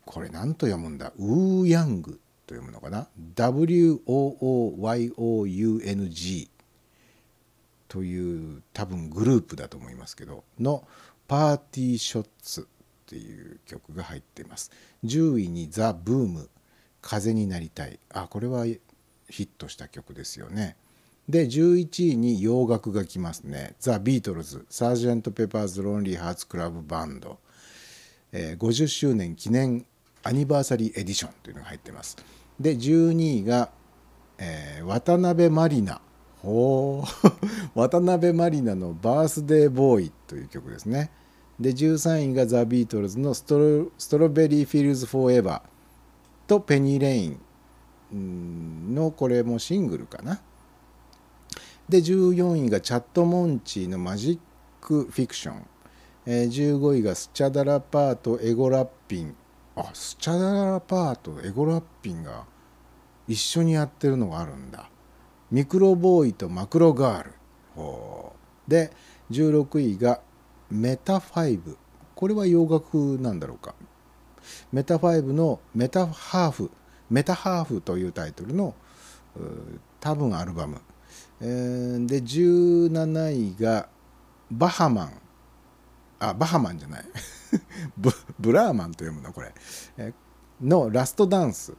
これ何と読むんだ？ウーヤング。と読むのかな。WOOYOUNG という多分グループだと思いますけどの「パーティーショッツ」っていう曲が入っています。10位に「ザ・ブーム風になりたい」あこれはヒットした曲ですよね。で11位に洋楽が来ますね「ザ・ビートルズサージェント・ペパーズ・ロンリー・ハーツ・クラブ・バンド」えー50周年記念アニバーサリーエディションというのが入ってます。で12位が、えー渡辺満里奈。ほう 渡辺満里奈の「バースデーボーイ」という曲ですね。で13位がザ・ビートルズのストロ「ストロベリー・フィールズ・フォーエバー」と「ペニー・レイン」のこれもシングルかな。で14位がチャット・モンチーの「マジック・フィクション」15位がスチャダラパーとエゴラッピン。あスチャダラパーとエゴラッピンが一緒にやってるのがあるんだ。ミクロボーイとマクロガール。で、16位がメタ5これは洋楽なんだろうか。メタ5のメタハーフ。メタハーフというタイトルのう多分アルバム、えーで17位がバハマンあバハマンじゃない。ブラーマンと読むのこれ、えの「ラストダンス」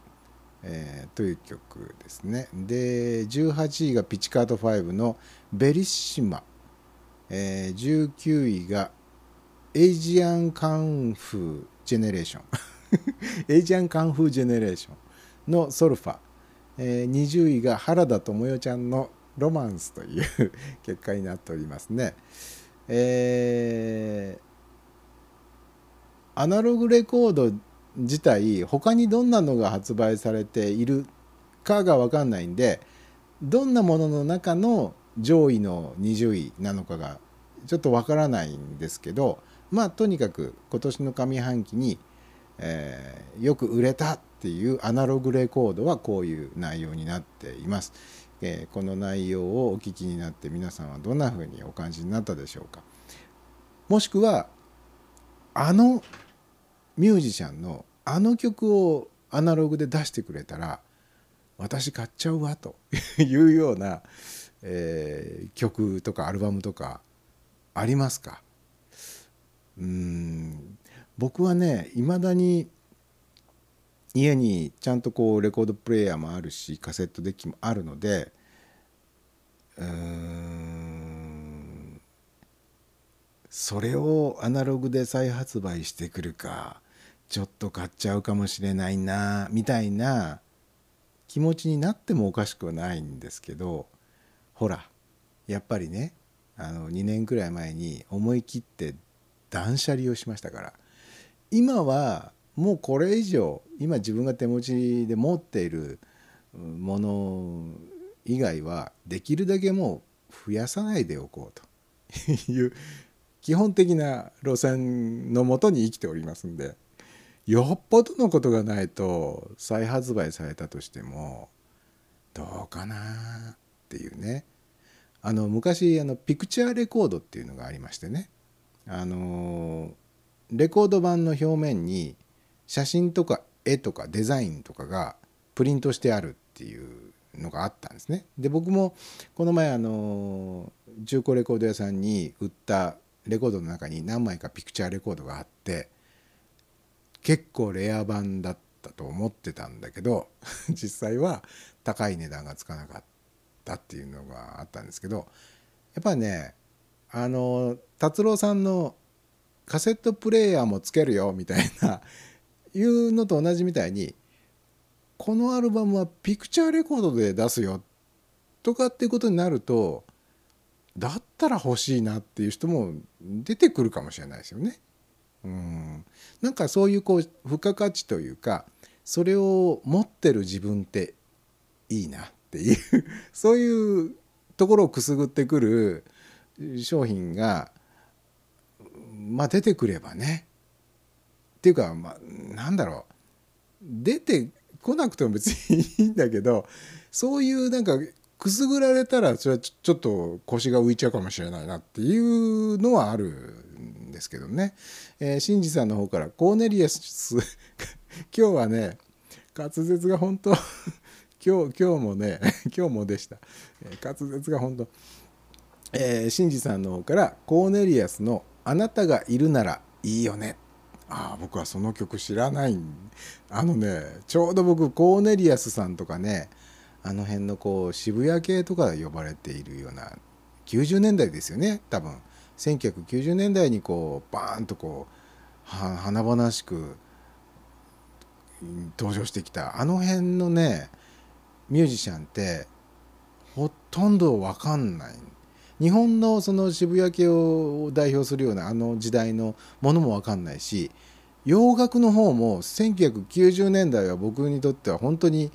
えーという曲ですね。で18位がピチカート5の「ベリッシマ」えー19位がエイジアンカンフージェネレーション。エイジアンカンフージェネレーションのソルファ、えー20位が原田知世ちゃんのロマンスという 結果になっておりますね。えーアナログレコード自体他にどんなのが発売されているかが分かんないんでどんなものの中の上位の20位なのかがちょっと分からないんですけどまあとにかく今年の上半期に、えーよく売れたっていうアナログレコードはこういう内容になっています。えこの内容をお聞きになって皆さんはどんな風にお感じになったでしょうか？もしくはあのミュージシャンのあの曲をアナログで出してくれたら私買っちゃうわと いうような、えー曲とかアルバムとかありますか？うん。僕はねいまだに家にちゃんとこうレコードプレーヤーもあるしカセットデッキもあるのでうんそれをアナログで再発売してくるかちょっと買っちゃうかもしれないなみたいな気持ちになってもおかしくはないんですけどほらやっぱりねあの2年くらい前に思い切って断捨離をしましたから今はもうこれ以上今自分が手持ちで持っているもの以外はできるだけもう増やさないでおこうと。いう基本的な路線のもとに生きておりますんで。よっぽどのことがないと再発売されたとしてもどうかなっていうね。あの昔あのピクチャーレコードっていうのがありましてね。あのレコード盤の表面に写真とか絵とかデザインとかがプリントしてあるっていうのがあったんですね。で僕もこの前あの中古レコード屋さんに売ったレコードの中に何枚かピクチャーレコードがあって結構レア版だったと思ってたんだけど 実際は高い値段がつかなかったっていうのがあったんですけどやっぱねあの達郎さんのカセットプレーヤーもつけるよみたいないうのと同じみたいにこのアルバムはピクチャーレコードで出すよとかっていうことになるとだったら欲しいなっていう人も出てくるかもしれないですよね。うん、なんかそういうこう付加価値というかそれを持ってる自分っていいなっていう そういうところをくすぐってくる商品がまあ出てくればねっていうかまあなんだろう。出てこなくても別にいいんだけどそういうなんかくすぐられたらそれはちょっと腰が浮いちゃうかもしれないなっていうのはあるんですけどね。えー、シンジさんの方からコーネリアス 今日はね滑舌が本当 今日今日もね 今日もでした、えー滑舌が本当えー、シンジさんの方からコーネリアスの「あなたがいるならいいよね」ああ僕はその曲知らない。あのねちょうど僕コーネリアスさんとかねあの辺のこう渋谷系とか呼ばれているような90年代ですよね多分。1990年代にこうバーンとこう華々しく登場してきた。あの辺のねミュージシャンってほとんど分かんない。日本のその渋谷系を代表するようなあの時代のものも分かんないし洋楽の方も1990年代は僕にとっては本当に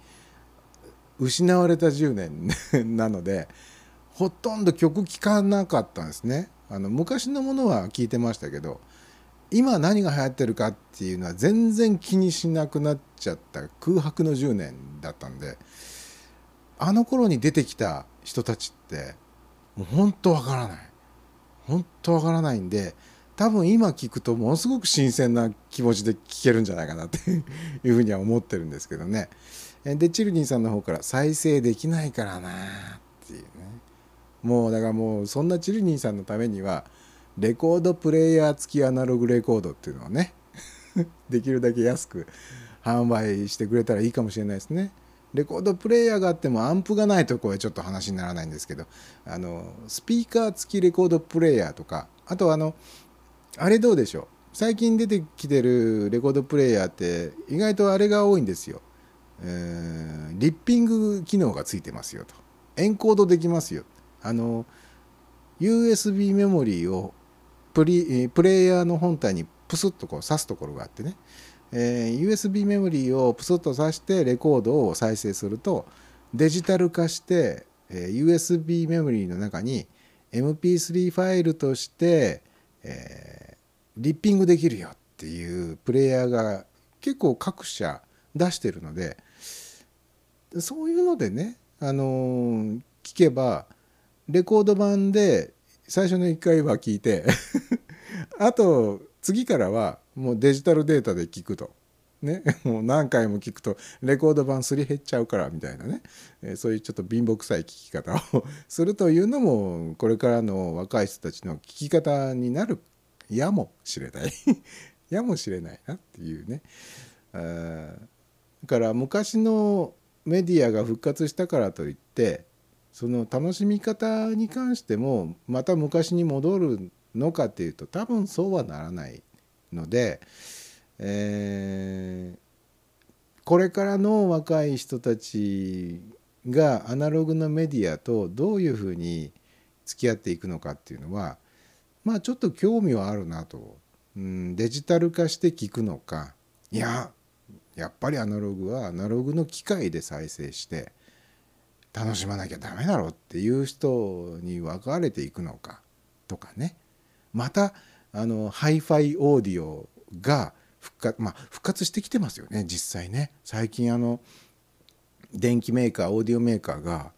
失われた10年 なのでほとんど曲聴かなかったんですね。あの昔のものは聴いてましたけど今何が流行ってるかっていうのは全然気にしなくなっちゃった空白の10年だったんであの頃に出てきた人たちってもう本当わからない。本当わからないんで多分今聞くとものすごく新鮮な気持ちで聞けるんじゃないかなって いうふうには思ってるんですけどね。でチルニーさんの方から再生できないからなっていうね。もうだからもうそんなチルニーさんのためにはレコードプレイヤー付きアナログレコードっていうのをね できるだけ安く販売してくれたらいいかもしれないですね。レコードプレイヤーがあってもアンプがないとこれちょっと話にならないんですけどあのスピーカー付きレコードプレイヤーとかあとあのあれどうでしょう？最近出てきてるレコードプレイヤーって意外とあれが多いんですよ、えーリッピング機能がついてますよと。エンコードできますよ。あの USB メモリーをプリプレイヤーの本体にプスッとこう挿すところがあってね、えー USB メモリーをプスッと挿してレコードを再生するとデジタル化して、えー USB メモリーの中に MP3 ファイルとして、えーリッピングできるよっていうプレイヤーが結構各社出してるのでそういうのでね、あのー聞けばレコード版で最初の1回は聞いて あと次からはもうデジタルデータで聞くと。ね、もう何回も聞くとレコード版すり減っちゃうからみたいなね、えそういうちょっと貧乏くさい聞き方をするというのもこれからの若い人たちの聞き方になるやもしれない。やもしれないなっていうね。あだから昔のメディアが復活したからといってその楽しみ方に関してもまた昔に戻るのかっていうと多分そうはならない。ので、えーこれからの若い人たちがアナログのメディアとどういうふうに付き合っていくのかっていうのはまあちょっと興味はあるなと、うん、デジタル化して聞くのか。いややっぱりアナログはアナログの機械で再生して楽しまなきゃダメだろうっていう人に分かれていくのかとかね。またあのハイファイオーディオが復活,、まあ、復活してきてますよね実際ね。最近あの電機メーカーオーディオメーカーが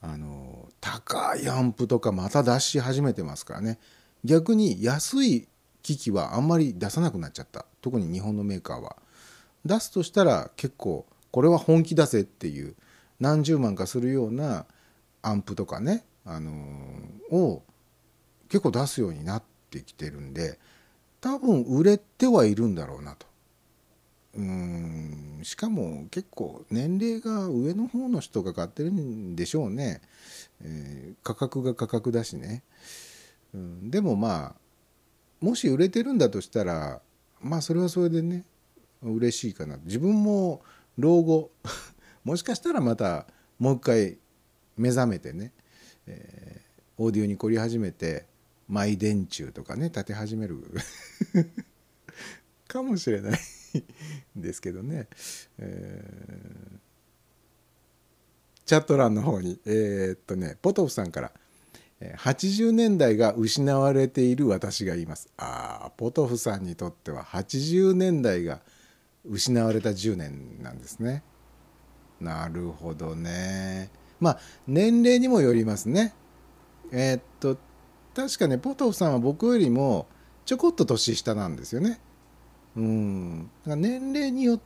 あの高いアンプとかまた出し始めてますからね。逆に安い機器はあんまり出さなくなっちゃった。特に日本のメーカーは。出すとしたら結構これは本気出せっていう何十万かするようなアンプとかね、あのーを結構出すようになってきてるんで多分売れてはいるんだろうなと。うーんしかも結構年齢が上の方の人が買ってるんでしょうね、えー価格が価格だしね、うん、でもまあもし売れてるんだとしたらまあそれはそれでね嬉しいかな自分も老後 もしかしたらまたもう一回目覚めてね、えーオーディオに凝り始めてマイ電柱とかね立て始める かもしれないですけどね、えーチャット欄の方にえーっとねポトフさんから80年代が失われている私がいます。ああポトフさんにとっては80年代が失われた10年なんですね。なるほどね。まあ年齢にもよりますね。えーっと確かねポトフさんは僕よりもちょこっと年下なんですよねうんだから年齢によっ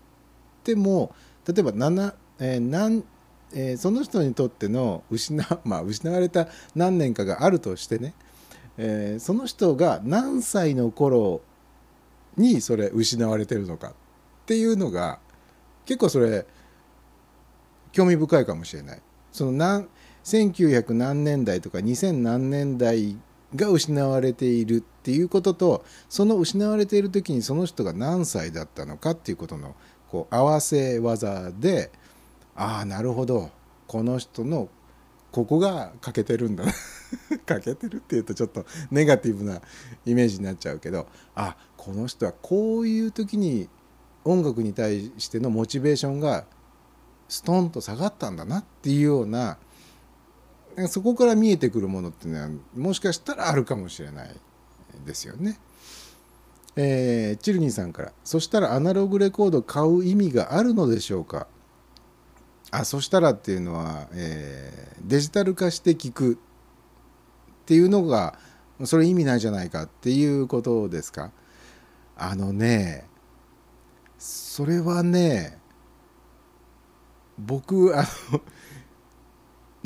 ても例えば7、えーなんえーその人にとっての失, まあ、失われた何年かがあるとしてね、えーその人が何歳の頃にそれ失われてるのかっていうのが結構それ興味深いかもしれない。その何1900何年代とか2000何年代が失われているっていうこととその失われている時にその人が何歳だったのかっていうことのこう合わせ技でああなるほど。この人のここが欠けてるんだな。欠けてるっていうとちょっとネガティブなイメージになっちゃうけどあこの人はこういう時に音楽に対してのモチベーションがストンと下がったんだなっていうようななんかそこから見えてくるものっていうのはもしかしたらあるかもしれないですよね。えーチルニーさんから「そしたらアナログレコード買う意味があるのでしょうか?」あそしたらっていうのは、えーデジタル化して聞くっていうのがそれ意味ないじゃないかっていうことですか？あのねそれはね僕あの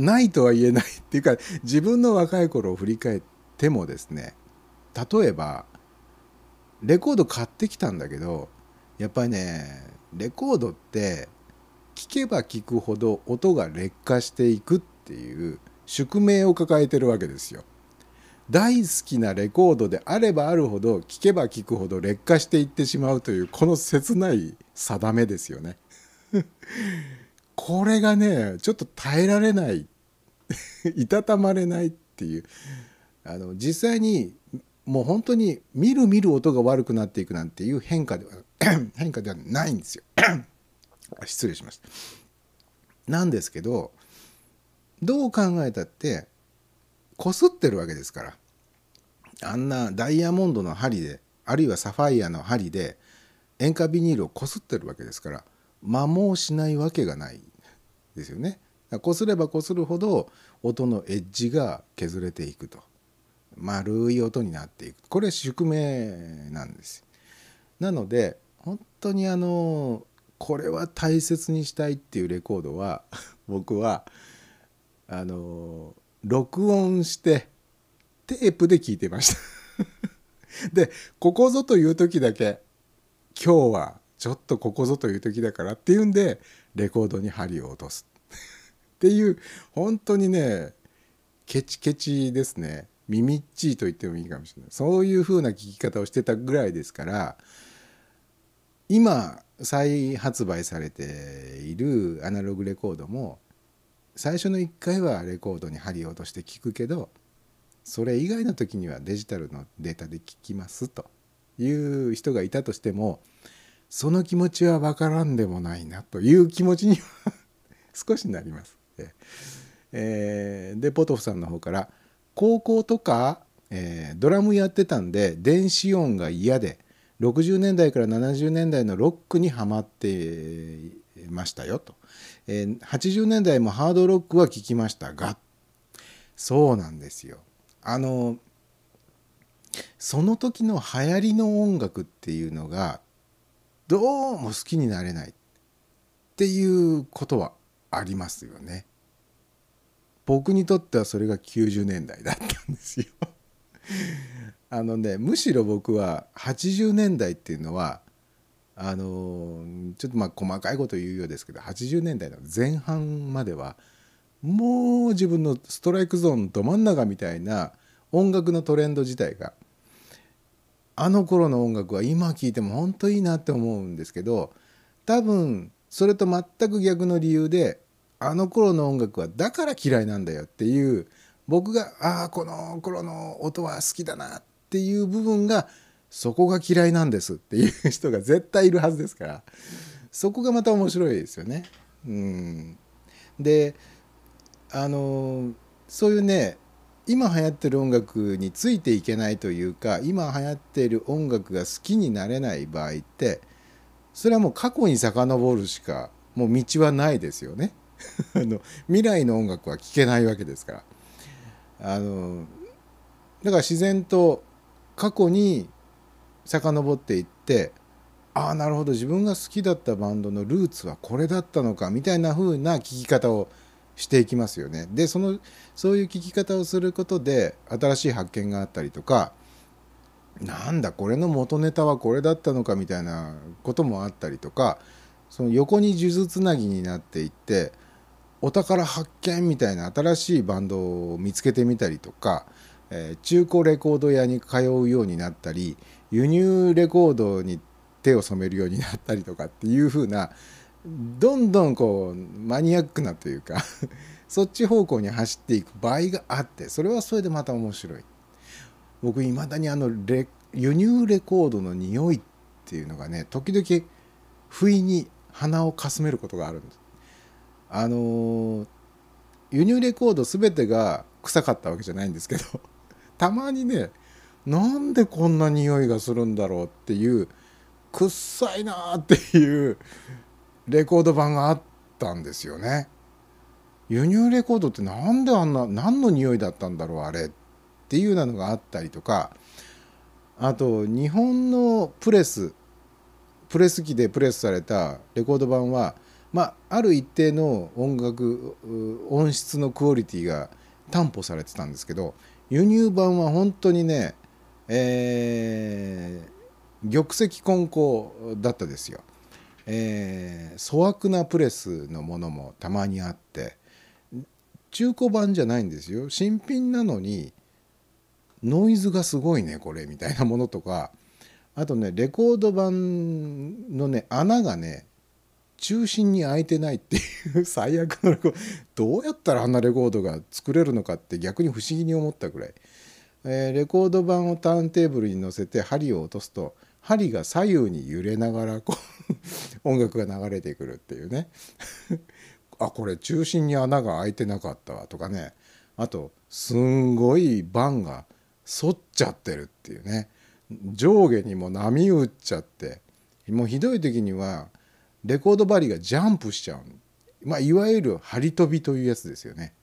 ないとは言えないっていうか自分の若い頃を振り返ってもですね例えばレコード買ってきたんだけどやっぱりねレコードって聴けば聴くほど音が劣化していくっていう宿命を抱えてるわけですよ。大好きなレコードであればあるほど聴けば聴くほど劣化していってしまうというこの切ない定めですよね。これがねちょっと耐えられない いたたまれないっていう。あの実際にもう本当に見る見る音が悪くなっていくなんていう変化では 変化ではないんですよ。失礼しましたなんですけどどう考えたってこすってるわけですから。あんなダイヤモンドの針であるいはサファイアの針で塩化ビニールをこすってるわけですから摩耗しないわけがないですよね。こすればこするほど音のエッジが削れていくと。丸い音になっていく。これ宿命なんです。なので本当にあのこれは大切にしたいっていうレコードは 僕はあの録音してテープで聞いてました。でここぞという時だけ今日はちょっとここぞという時だからっていうんでレコードに針を落とす。っていう本当にねケチケチですね耳っちいと言ってもいいかもしれないそういう風な聞き方をしてたぐらいですから今再発売されているアナログレコードも最初の1回はレコードに針を落として聞くけどそれ以外の時にはデジタルのデータで聞きますという人がいたとしてもその気持ちは分からんでもないなという気持ちには 少しなります。えーでポトフさんの方から高校とか、えードラムやってたんで電子音が嫌で60年代から70年代のロックにはまってましたよと、えー80年代もハードロックは聴きましたがそうなんですよあのその時の流行りの音楽っていうのがどうも好きになれないっていうことはありますよね。僕にとってはそれが90年代だったんですよ。あのねむしろ僕は80年代っていうのはあのちょっとまあ細かいこと言うようですけど80年代の前半まではもう自分のストライクゾーンど真ん中みたいな音楽のトレンド自体があの頃の音楽は今聴いても本当いいなって思うんですけど多分それと全く逆の理由であの頃の音楽はだから嫌いなんだよっていう僕がああこの頃の音は好きだなっていう部分がそこが嫌いなんですっていう人が絶対いるはずですからそこがまた面白いですよね。うん、であのそういうね今流行ってる音楽についていけないというか今流行っている音楽が好きになれない場合ってそれはもう過去に遡るしかもう道はないですよね。あの未来の音楽は聴けないわけですから。あのだから自然と過去に遡っていってああなるほど自分が好きだったバンドのルーツはこれだったのかみたいな風な聴き方をしていきますよね。でそのそういう聴き方をすることで新しい発見があったりとかなんだこれの元ネタはこれだったのかみたいなこともあったりとかその横に数珠つなぎになっていってお宝発見みたいな新しいバンドを見つけてみたりとか、え中古レコード屋に通うようになったり輸入レコードに手を染めるようになったりとかっていう風などんどんこうマニアックなというか そっち方向に走っていく場合があってそれはそれでまた面白い。僕いまだにあのレ輸入レコードの匂いっていうのがね時々不意に鼻をかすめることがあるんです。あの輸入レコード全てが臭かったわけじゃないんですけど たまにねなんでこんな匂いがするんだろうっていうくっさいなっていうレコード版があったんですよね。輸入レコードってなんであんな何の匂いだったんだろうあれっていうなのがあったりとかあと日本のプレスプレス機でプレスされたレコード版は、まあ、ある一定の音楽音質のクオリティが担保されてたんですけど輸入版は本当にね、えー玉石混交だったですよ。えー粗悪なプレスのものもたまにあって中古版じゃないんですよ新品なのにノイズがすごいねこれみたいなものとかあとねレコード版のね穴がね中心に開いてないっていう 最悪のレコードどうやったらあんなレコードが作れるのかって逆に不思議に思ったくらい、えーレコード版をターンテーブルに乗せて針を落とすと針が左右に揺れながらこう 音楽が流れてくるっていうね。あこれ中心に穴が開いてなかったわとかね。あとすんごい盤が反っちゃってるっていうね。上下にも波打っちゃって。もうひどい時にはレコード針がジャンプしちゃう、まあ、いわゆる針飛びというやつですよね。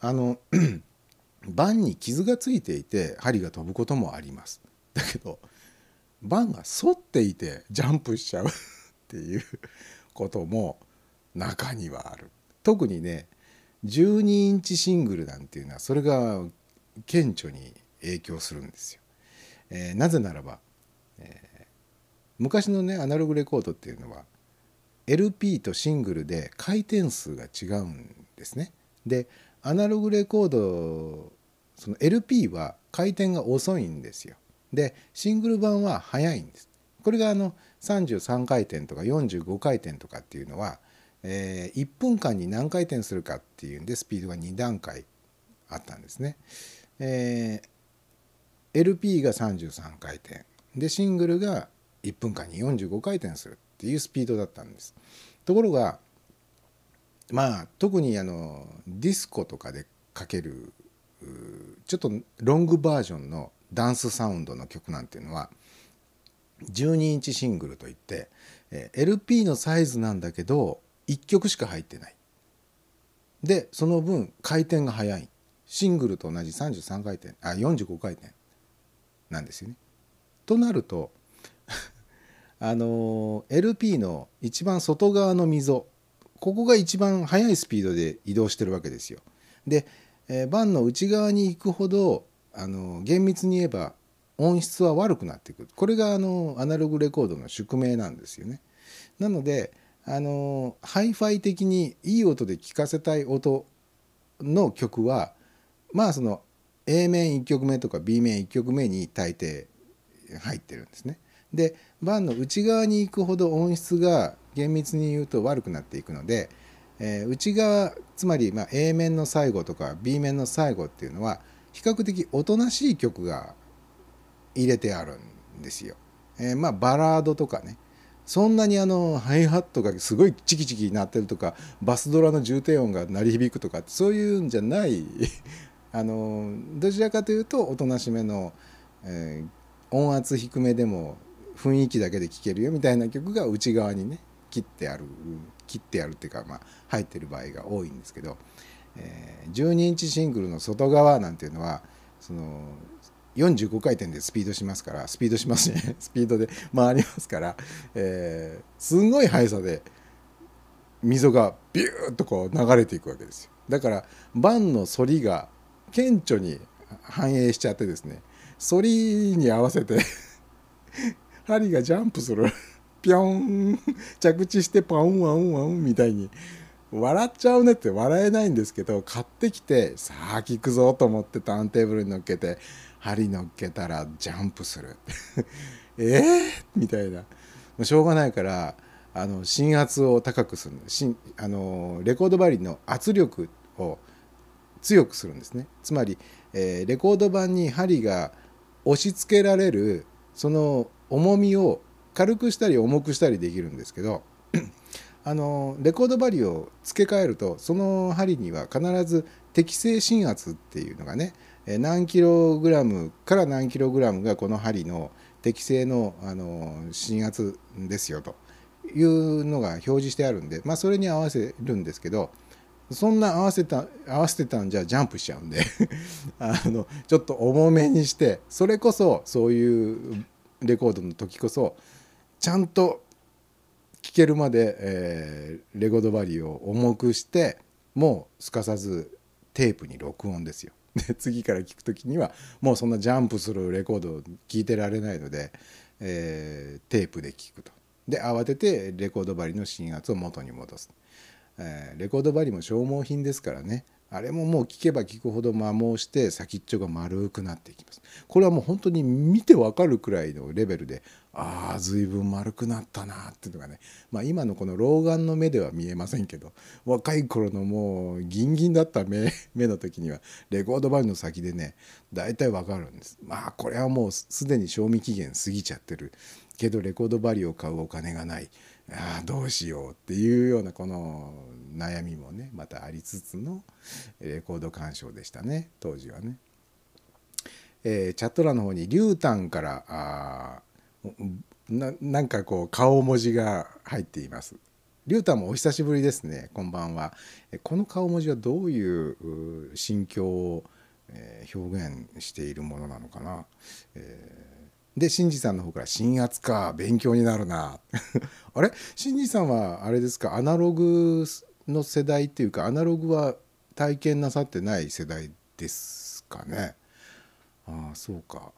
あの 盤に傷がついていて針が飛ぶこともあります。だけど盤が反っていてジャンプしちゃう っていうことも中にはある。特にね12インチシングルなんていうのはそれが顕著に影響するんですよ。えーなぜならば、え昔のねアナログレコードっていうのは LP とシングルで回転数が違うんですね。でアナログレコードその LP は回転が遅いんですよ。でシングル版は速いんです。これがあの33回転とか45回転とかっていうのは、えー1分間に何回転するかっていうんでスピードが2段階あったんですね。えー LP が33回転でシングルが1分間に45回転するっていうスピードだったんです。ところがまあ特にあのディスコとかでかけるちょっとロングバージョンのダンスサウンドの曲なんていうのは12インチシングルといって、LP のサイズなんだけど1曲しか入ってない。でその分回転が速いシングルと同じ33回転あ45回転なんですよね。となるとあの LP の一番外側の溝ここが一番速いスピードで移動してるわけですよ。で、えー盤の内側に行くほどあの厳密に言えば音質は悪くなっていくこれがあのアナログレコードの宿命なんですよね。なのであのハイファイ的にいい音で聴かせたい音の曲はまあその A 面1曲目とか B 面1曲目に大抵入ってるんですね。で盤の内側に行くほど音質が厳密に言うと悪くなっていくので、えー内側つまりま A 面の最後とか B 面の最後っていうのは比較的おとなしい曲が入れてあるんですよ。えーまあバラードとかねそんなにあのハイハットがすごいチキチキ鳴ってるとかバスドラの重低音が鳴り響くとかそういうんじゃない あのどちらかというとおとなしめの、えー音圧低めでも雰囲気だけで聴けるよみたいな曲が内側にね切ってある切ってあるっていうか、まあ、入ってる場合が多いんですけど、えー12インチシングルの外側なんていうのはその45回転でスピードしますからスピードしますね。スピードで回りますから、えーすんごい速さで溝がビューッとこう流れていくわけですよ。だから盤の反りが顕著に反映しちゃってですね反りに合わせて針がジャンプする。ピョン着地してパウンワウンワウンみたいに。笑っちゃうねって笑えないんですけど買ってきてさあ聞くぞと思ってターンテーブルに乗っけて針乗っけたらジャンプする。えー、みたいな。もうしょうがないからあの心圧を高くする。しあのレコード針の圧力を強くするんですね。つまり、えーレコード盤に針が押し付けられるその重みを軽くしたり重くしたりできるんですけどあのレコード針を付け替えるとその針には必ず適正心圧っていうのがね何キログラムから何キログラムがこの針の適正のあの心圧ですよというのが表示してあるんで、まあ、それに合わせるんですけどそんな合わせた合わせてたんじゃジャンプしちゃうんで あのちょっと重めにしてそれこそそういうレコードの時こそちゃんと聴けるまで、えーレコードバリを重くしてもうすかさずテープに録音ですよ。で次から聴く時にはもうそんなジャンプするレコードを聴いてられないので、えーテープで聴くと。で慌ててレコード針の芯圧を元に戻す。えーレコード針も消耗品ですからねあれももう聞けば聞くほど摩耗して先っちょが丸くなっていきます。これはもう本当に見てわかるくらいのレベルでああ随分丸くなったなっていうのがねまあ今のこの老眼の目では見えませんけど若い頃のもうギンギンだった目 目の時にはレコード針の先でね大体わかるんです。まあこれはもうすでに賞味期限過ぎちゃってるけどレコード針を買うお金がない。あーどうしようっていうようなこの悩みもねまたありつつのレコード鑑賞でしたね当時はね。えーチャット欄の方にリュウタンからあななんかこう顔文字が入っています。リュウタンもお久しぶりですねこんばんは。この顔文字はどういう心境を、表現しているものなのかな。えで新次さんの方から「新圧か勉強になるな」あれ？新次さんはあれですか？アナログの世代っていうかアナログは体験なさってない世代ですかね？ああそうか。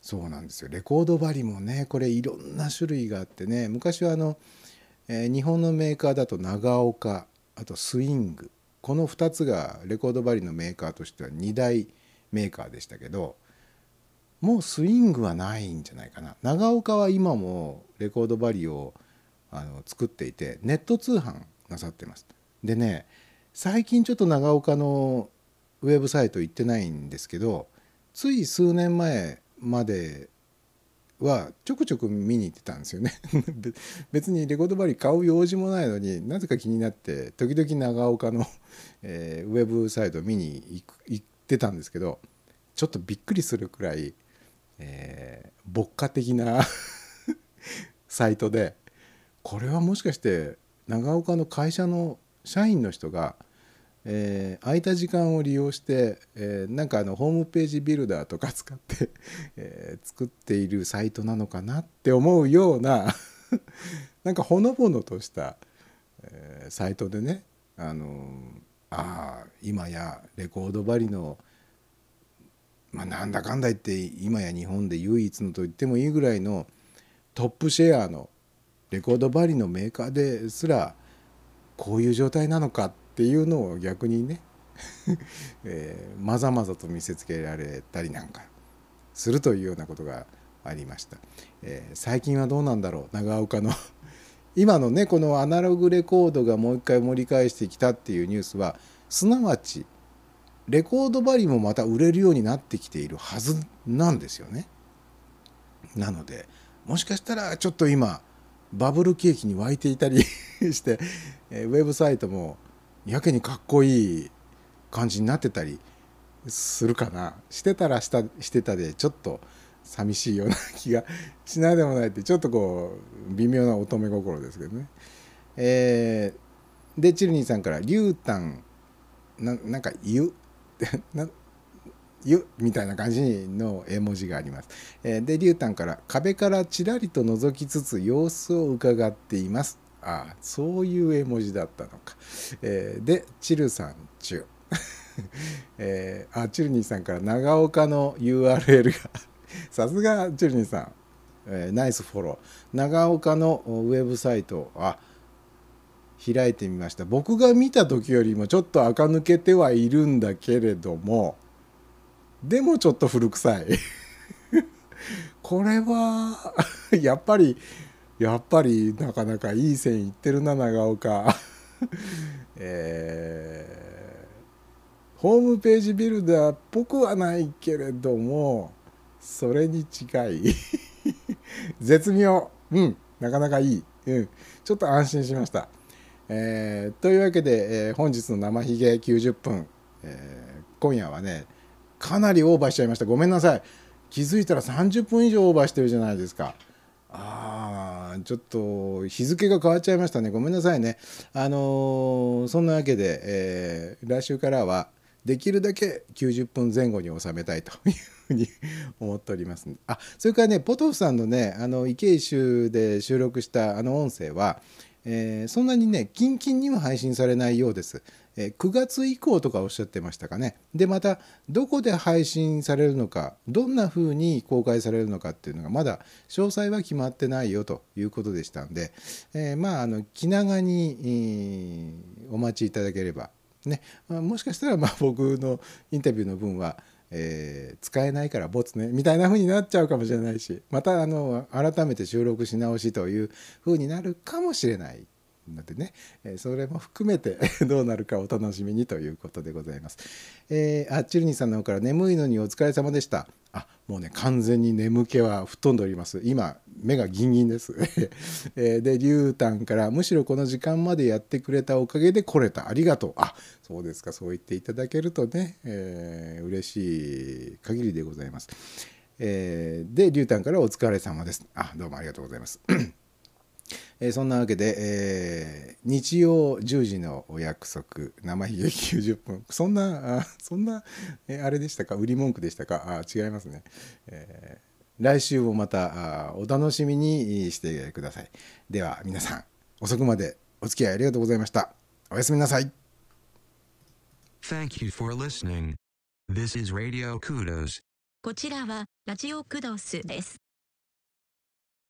そうなんですよ。レコード針もねこれいろんな種類があってね。昔はあの、えー日本のメーカーだと長岡あとスイング。この2つがレコード針のメーカーとしては2大メーカーでしたけどもうスイングはないんじゃないかな。長岡は今もレコードバリをあの作っていてネット通販なさってます。でね最近ちょっと長岡のウェブサイト行ってないんですけどつい数年前まではちょくちょく見に行ってたんですよね。別にレコードバリ買う用事もないのになぜか気になって時々長岡の、えーウェブサイト見に行く行ってたんですけどちょっとびっくりするくらい、えー牧歌的な サイトでこれはもしかして長岡の会社の社員の人が、えー空いた時間を利用して、えーなんかあのホームページビルダーとか使って、えー作っているサイトなのかなって思うような なんかほのぼのとした、えーサイトでねあのーああ今やレコード針のまあ、なんだかんだ言って今や日本で唯一のと言ってもいいぐらいのトップシェアのレコードバリのメーカーですらこういう状態なのかっていうのを逆にね、えーまざまざと見せつけられたりなんかするというようなことがありました、えー最近はどうなんだろう長岡の。今のねこのアナログレコードがもう一回盛り返してきたっていうニュースはすなわちレコードバリもまた売れるようになってきているはずなんですよね。なのでもしかしたらちょっと今バブル景気に沸いていたりしてウェブサイトもやけにかっこいい感じになってたりするかなしてたらしたしてたでちょっと寂しいような気がしないでもないってちょっとこう微妙な乙女心ですけどね。えーでチルニーさんから「リュウタンななんか湯な湯みたいな感じの絵文字があります。えーでリュウタンから壁からちらりと覗きつつ様子を伺っています。ああそういう絵文字だったのか。えーでチルさんチュ。えーあチルニーさんから長岡の URL が さすがチルニーさん、えーナイスフォロー長岡のウェブサイトあ開いてみました。僕が見た時よりもちょっと垢抜けてはいるんだけれどもでもちょっと古臭い。これは やっぱりやっぱりなかなかいい線いってるな長岡。えーホームページビルダーっぽくはないけれどもそれに近い。絶妙。うん。なかなかいい、うん、ちょっと安心しました。えーというわけで、えー本日の生ひげ90分、えー今夜はねかなりオーバーしちゃいました。ごめんなさい。気づいたら30分以上オーバーしてるじゃないですか。あちょっと日付が変わっちゃいましたね。ごめんなさいね。あのーそんなわけで、え来週からはできるだけ90分前後に収めたいというふうに思っております。あそれからねポトフさんのねあの池井州で収録したあの音声は、えーそんなにねキンキンには配信されないようです、えー9月以降とかおっしゃってましたかね。でまたどこで配信されるのかどんな風に公開されるのかっていうのがまだ詳細は決まってないよということでしたんで、えーまああの気長に、えお待ちいただければね、まもしかしたらまあ僕のインタビューの分は、えー使えないからボツねみたいな風になっちゃうかもしれないしまたあの改めて収録し直しという風になるかもしれないのでね、えそれも含めて どうなるかお楽しみにということでございます。えーあっちるにさんの方から眠いのにお疲れ様でした。あもうね完全に眠気は吹っ飛んでおります。今目がギンギンです。で竜丹からむしろこの時間までやってくれたおかげで来れたありがとう。あそうですかそう言っていただけるとね、えー嬉しい限りでございます。えーで竜丹からお疲れ様です。あどうもありがとうございます。えーそんなわけで、えー日曜10時のお約束生ひげ90分そんなあそんな、えーあれでしたか？売り文句でしたか？あ違いますね、えー来週もまたあお楽しみにしてください。では皆さん遅くまでお付き合いありがとうございました。おやすみなさい。Thank you for listening. This is Radio Kudos. こちらはラジオクドスです。